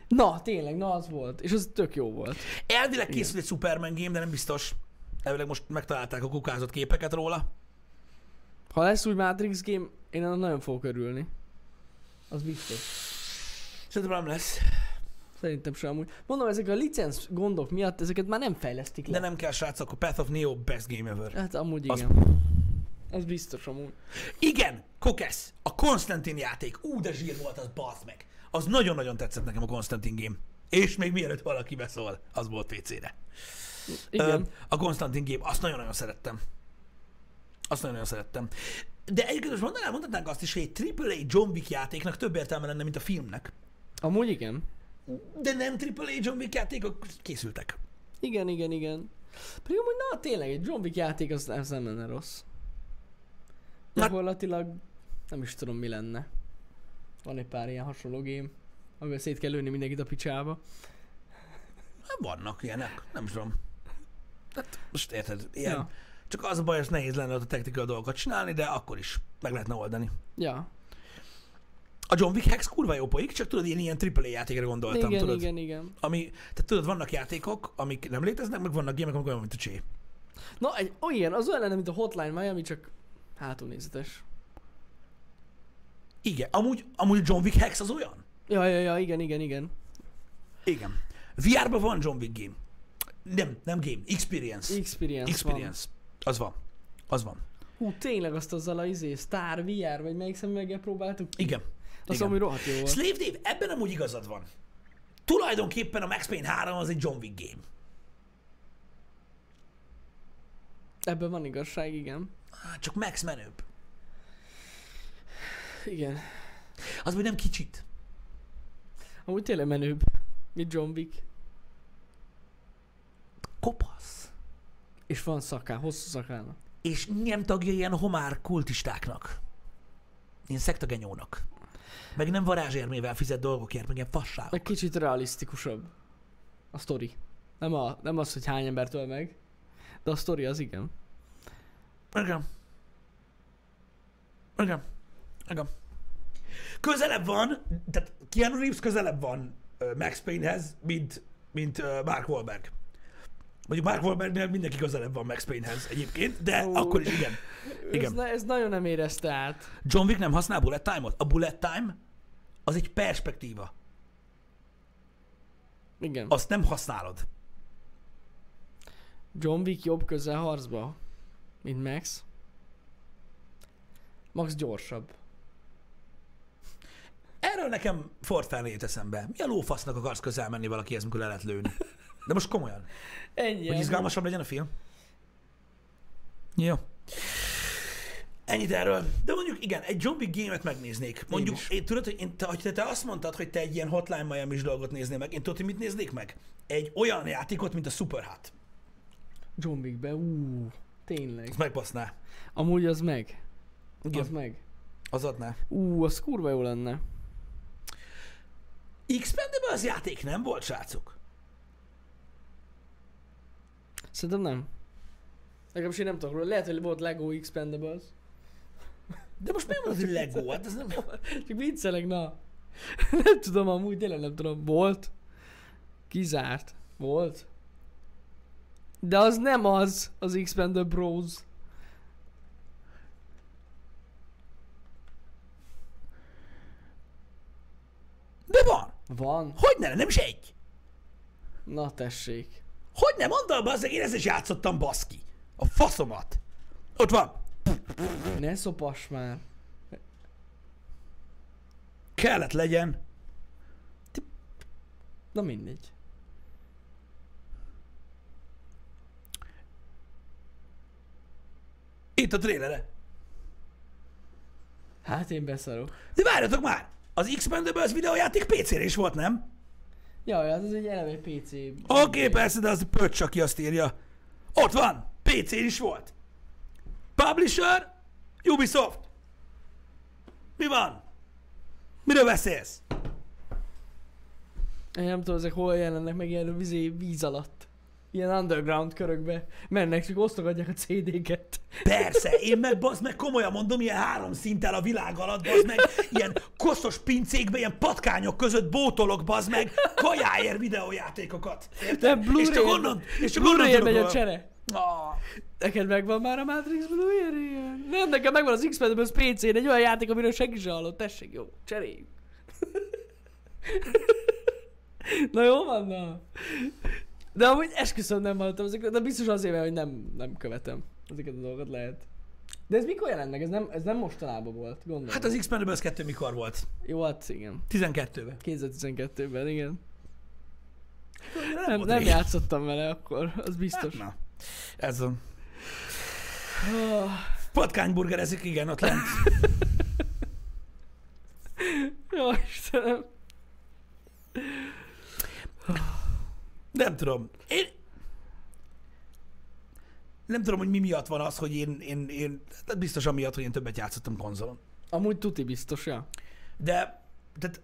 Na, tényleg, na az volt. És az tök jó volt. Elvileg készül egy Superman game, de nem biztos. Elvileg most megtalálták a kukázott képeket róla. Ha lesz új Matrix game, én nagyon fogok örülni. Az biztos. Szerintem nem lesz. Szerintem sem amúgy. Mondom, ezek a licenc gondok miatt ezeket már nem fejlesztik le. De nem kell, srácok, a Path of Neo best game ever. Hát amúgy Az- igen. Az biztos amúgy. Igen, Kokesz, a Konstantin játék. Ú, de zsír volt az, bazd meg. Az nagyon-nagyon tetszett nekem a Konstantin game. És még mielőtt valaki beszól, az volt PC-re. Igen. Ö, a Konstantin game, azt nagyon-nagyon szerettem. Azt nagyon-nagyon szerettem. De egyébként most mondanám, mondhatnánk azt is, hogy egy AAA John Wick játéknak több értelme lenne, mint a filmnek. Amúgy igen. De nem AAA John Wick játékok készültek. Igen, igen, igen. Pedig amúgy na tényleg, egy John Wick játék az, az nem lenne rossz. Gyakorlatilag nem is tudom mi lenne. Van egy pár ilyen hasonló game, amivel szét kell lőni mindenkit a picsába. Hát vannak ilyenek, nem tudom. Hát most érted, ilyen. Ja. Csak az a baj, hogy nehéz lenne ott a technikai dolgokat csinálni, de akkor is meg lehetne oldani. Ja. A John Wick Hex kurva jó poik, csak tudod, ilyen, ilyen AAA játékra gondoltam, igen, tudod? igen, igen. Ami, tehát tudod, vannak játékok, amik nem léteznek, meg vannak gémek, amik olyan, mint a csé. Na, egy olyan, az olyan lenne, mint a Hotline Miami, csak hátulnézetes. Igen, amúgy, amúgy John Wick Hex az olyan. Ja, ja, ja, igen, igen, igen. Igen. VR-ban van John Wick game. Nem, nem game, experience. Experience, experience. Az van. Az van. Hú, tényleg azt azzal a izé, Star VR, vagy melyik szemüveggel próbáltuk? Igen. Azt igen. ami rohadt jó volt. Slave Dave, ebben amúgy igazad van. Tulajdonképpen a Max Payne 3 az egy John Wick game. Ebben van igazság, igen. Csak Max menőbb. Igen. Az még nem kicsit. Amúgy tényleg menőbb, mint John Wick. Kopasz. És van szaká, hosszú szakána. És nem tagja ilyen homár kultistáknak. Ilyen szektagenyónak. Meg nem varázsérmével fizet dolgokért, meg ilyen fasságok. Meg kicsit realisztikusabb. A sztori. Nem, a, nem az, hogy hány embertől meg, de a sztori az igen. Igen. Igen. Igen. Közelebb van, tehát Keanu Reeves közelebb van Max Paynehez, mint, mint Mark Wahlberg. Mondjuk Mark Wahlbergnél mindenki közelebb van Max Paynehez egyébként, de Ó. akkor is igen. Ez, Igen. ne, ez nagyon nem érezte át. John Wick nem használ bullet time-ot? A bullet time az egy perspektíva. Igen. Azt nem használod. John Wick jobb közel harcba, mint Max. Max gyorsabb. Erről nekem felé jut eszembe. Mi a lófasznak akarsz közel menni valakihez, amikor le lehet lőni? De most komolyan. Ennyi. Hogy izgalmasabb legyen a film? Jó. Ennyit erről. De mondjuk igen, egy Wick game-et megnéznék. Mondjuk, is. én, tudod, hogy én, te, hogy te, te azt mondtad, hogy te egy ilyen Hotline miami is dolgot néznél meg. Én tudod, hogy mit néznék meg? Egy olyan játékot, mint a Superhot. John Wickbe, ú, tényleg. Azt megbaszná. Amúgy az meg. Igen. Az meg. Az adná. Ú, az kurva jó lenne. X-Pendable az játék nem volt, srácok? Szerintem nem. Legalábbis én nem tudok róla. Lehet, hogy volt Lego Expendables. De most miért mondod, hogy Lego? Hát ez nem... Csak viccelek, na. nem tudom amúgy, tényleg nem tudom. Volt. Kizárt. Volt. De az nem az, az Expendable Bros. De van. Van? Hogy ne? Nem is egy. Na tessék. Hogy nem? Mondd bazzeg, én ezzel is játszottam, baszki. A faszomat. Ott van. Ne szopass már. Kellett legyen. Na mindegy. Itt a trélere. Hát én beszarok. De várjatok már! Az X-Mendables videójáték PC-re is volt, nem? Jaj, hát ez egy eleve PC. Oké, okay, persze, de az a pöcs, aki azt írja. Ott van! PC is volt. Publisher? Ubisoft. Mi van? Miről beszélsz? Én nem tudom, ezek hol jelennek meg ilyen vizé, víz alatt. Ilyen underground körökbe. Mennek, csak osztogatják a CD-ket. Persze, én meg bazd meg komolyan mondom, ilyen három szinttel a világ alatt, bazd meg, ilyen koszos pincékbe, ilyen patkányok között bótolok, bazd meg, kajáért videójátékokat. Érted? Nem, és csak onnan, és csak onnan tudok megy a csere. Ah, Neked megvan már a Matrix ilyen? Nem, nekem megvan az X-Mendables PC-n, egy olyan játék, amiről senki sem hallott. Tessék, jó, cseréljük. na jó van, na. De amúgy esküszöm nem hallottam ezekről, de biztos azért, mert hogy nem, nem követem ezeket a dolgokat lehet. De ez mikor jelent meg? Ez nem, ez nem mostanában volt, gondolom. Hát az X-Mendables 2 mikor volt? Jó, hát igen. 12-ben. 2012-ben, igen. Nem, volt nem rég. játszottam vele akkor, az biztos. Na, ez van. Ah, Patkányburger ezik, igen, ott lent. Jó, Istenem. Nem tudom. Én... Nem tudom, hogy mi miatt van az, hogy én, én, én biztos amiatt, hogy én többet játszottam konzolon. Amúgy tuti biztos, ja. De tehát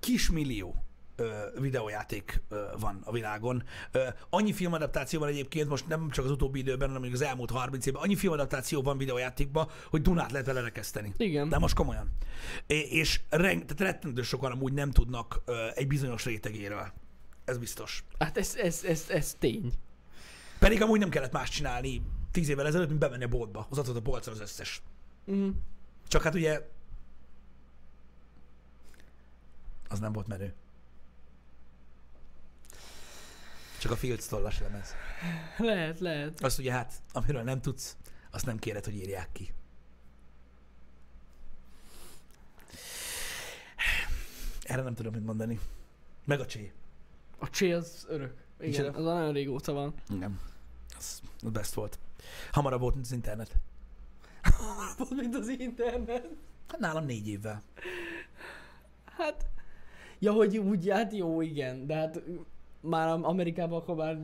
kismillió ö, videójáték ö, van a világon. Ö, annyi filmadaptáció van egyébként, most nem csak az utóbbi időben, hanem még az elmúlt 30 évben, annyi filmadaptáció van videójátékban, hogy Dunát lehet vele rekeszteni. Igen. De most komolyan. É- és reng, tehát rettentő sokan amúgy nem tudnak ö, egy bizonyos rétegéről. Ez biztos. Hát ez, ez, ez, ez tény. Pedig amúgy nem kellett más csinálni tíz évvel ezelőtt, mint bemenni a boltba. Hozatod a polcra az összes. Mm. Csak hát ugye az nem volt menő. Csak a Fields tollas lemez. Lehet, lehet. Azt ugye hát, amiről nem tudsz, azt nem kéred, hogy írják ki. Erre nem tudom mit mondani. Meg a csé. A csé az örök. Igen, Micsoda? az nagyon régóta van. Nem. Az a best volt. Hamarabb volt, mint az internet. Volt, mint az internet. Hát nálam négy évvel. Hát, ja, hogy úgy, hát jó, igen, de hát már Am- Amerikában akkor már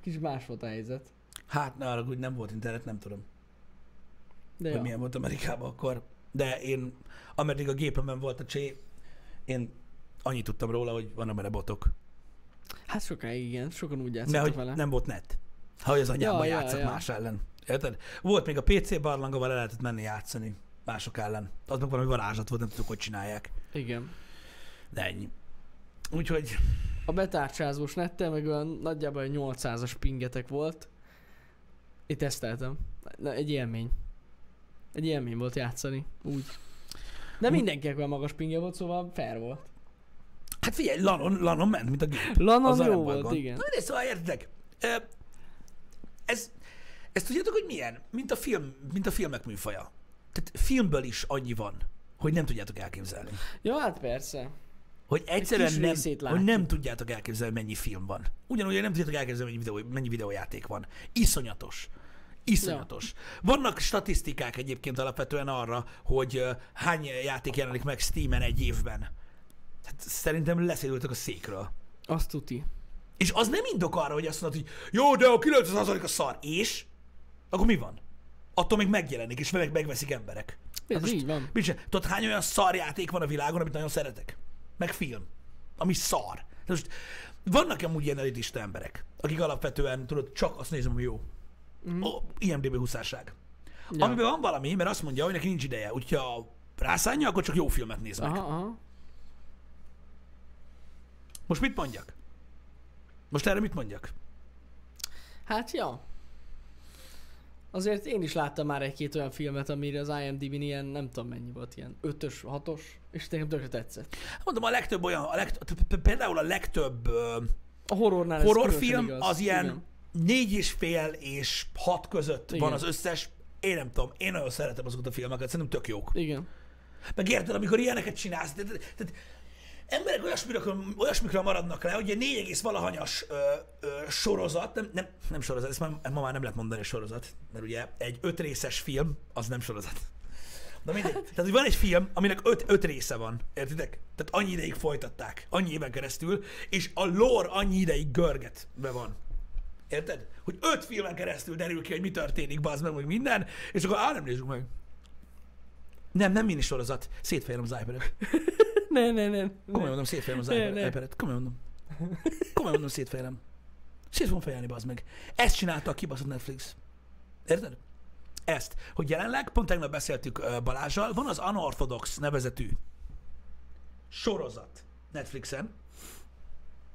kicsit más volt a helyzet. Hát, ne arra, hogy nem volt internet, nem tudom. De hogy ja. milyen volt Amerikában akkor. De én, ameddig a gépemen volt a csé, én annyit tudtam róla, hogy vannak benne botok. Hát sokáig igen, sokan úgy játszottak hogy vele. nem volt net. Ha az anyámmal Ja, ja, játszott ja. más ellen. Érted? Volt még a PC barlang, ahol el lehetett menni játszani mások ellen. Az meg valami varázslat volt, nem tudjuk, hogy csinálják. Igen. De ennyi. Úgyhogy A betárcsázós nettel meg olyan nagyjából egy 800-as pingetek volt. Én teszteltem. Na, egy élmény. Egy élmény volt játszani, úgy. De mindenkinek olyan magas pingje volt, szóval fair volt. Hát figyelj, Lanon, Lanon ment, mint a gép. Lanon Azzal jó volt, gond. igen. Na de szóval értitek, ez, ez tudjátok, hogy milyen? Mint a, film, mint a filmek műfaja. Tehát filmből is annyi van, hogy nem tudjátok elképzelni. Ja, hát persze. Hogy egyszerűen kis nem, hogy nem tudjátok elképzelni, mennyi film van. Ugyanúgy hogy nem tudjátok elképzelni, mennyi, videó, mennyi videójáték van. Iszonyatos. Iszonyatos. Vannak statisztikák egyébként alapvetően arra, hogy hány játék jelenik meg Steamen egy évben. Hát szerintem leszélültek a székről. Azt tuti. És az nem indok arra, hogy azt mondod, hogy jó, de a 90% a szar. És? Akkor mi van? Attól még megjelenik, és meg, megveszik emberek. Ez most- így van. Csinál? Tudod, hány olyan szarjáték van a világon, amit nagyon szeretek? Meg film. Ami szar. De most vannak amúgy ilyen elitista emberek, akik alapvetően, tudod, csak azt nézem, hogy jó. Mm. Oh, IMDB huszárság. Ja. Amiben van valami, mert azt mondja, hogy neki nincs ideje, úgyhogy ha rászánja, akkor csak jó filmet néz meg. Aha, aha. Most mit mondjak? Most erre mit mondjak? Hát ja. Azért én is láttam már egy-két olyan filmet, amire az IMDb-n ilyen, nem tudom mennyi volt, ilyen 5-ös, 6-os, és nekem tökre tetszett. Mondom, a legtöbb olyan, a legtöbb, például a legtöbb A horrornál horrorfilm igaz. az ilyen Igen. négy és fél és hat között Igen. van az összes. Én nem tudom, én nagyon szeretem azokat a filmeket, szerintem tök jók. Igen. Meg érted, amikor ilyeneket csinálsz, tehát, tehát emberek olyasmikről, olyasmikről maradnak le, hogy egy 4, egész valahanyas ö, ö, sorozat, nem, nem, nem sorozat, ezt ma, ma már nem lehet mondani sorozat, mert ugye egy öt részes film, az nem sorozat. Na mindegy. Tehát, hogy van egy film, aminek öt, öt része van, értitek? Tehát annyi ideig folytatták, annyi éven keresztül, és a lore annyi ideig görgetve van. Érted? Hogy öt filmen keresztül derül ki, hogy mi történik, bazd meg, meg minden, és akkor á, nem nézzük meg. Nem, nem mini sorozat. Szétfejelem az iPad-et. Ne, ne, ne. Komolyan mondom, szétfejelem az iPad-et. Komolyan mondom. Komolyan mondom, szétfejelem. Szét fogom fejelni, bazd meg. Ezt csinálta a kibaszott Netflix. Érted? Ezt. Hogy jelenleg, pont tegnap beszéltük ö, Balázsral, van az Unorthodox nevezetű sorozat Netflixen.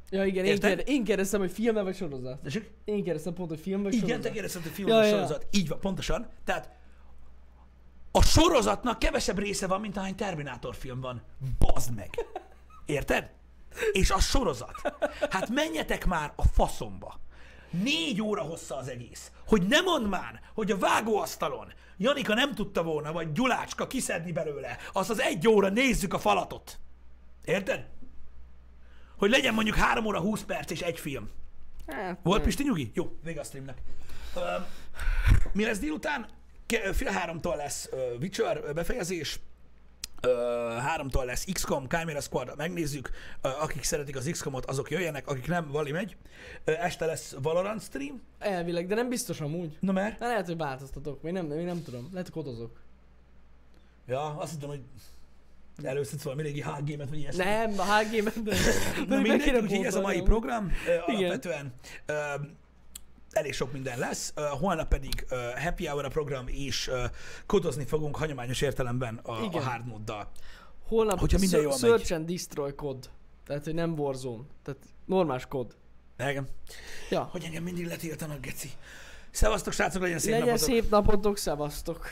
Ja igen, én, kérde, én kérdeztem, hogy film vagy sorozat. Én kérdeztem pont, hogy film vagy Igen, sorozat. te kérdezted, hogy film Ja, vagy ja. sorozat. Így van, pontosan. Tehát a sorozatnak kevesebb része van, mint ahány Terminátor film van. Bazd meg. Érted? És a sorozat. Hát menjetek már a faszomba. Négy óra hossza az egész. Hogy ne mondd már, hogy a vágóasztalon Janika nem tudta volna, vagy Gyulácska kiszedni belőle, azt az egy óra nézzük a falatot. Érted? Hogy legyen mondjuk 3 óra 20 perc és egy film. Hát, Volt nem. Pisti nyugi? Jó, vége a streamnek. Ö, mi lesz délután? Fél háromtól lesz Witcher befejezés, háromtól lesz XCOM, Chimera Squad, megnézzük. Akik szeretik az XCOM-ot, azok jöjjenek, akik nem, Vali megy. Este lesz Valorant stream. Elvileg, de nem biztos amúgy. Na mert? Na, lehet, hogy változtatok. Még nem, még nem tudom. Lehet, hogy kodozok. Ja, azt hittem, hogy előszedsz valami régi HG-met, vagy ilyesmi. Nem, a HG-ben, de... Na mindegy, úgyhogy ez a mai program. Alapvetően elég sok minden lesz. Ö, Holnap pedig ö, Happy Hour a program, és ö, kodozni fogunk hagyományos értelemben a, a Igen. hard moddal. Holnap Hogyha minden jól megy. Search and Destroy kod. Tehát, hogy nem Warzone. Tehát normális kod. Igen. Ja. Hogy engem mindig letiltanak, geci. Szevasztok, srácok, legyen szép Legyen napotok. szép napotok, szevasztok.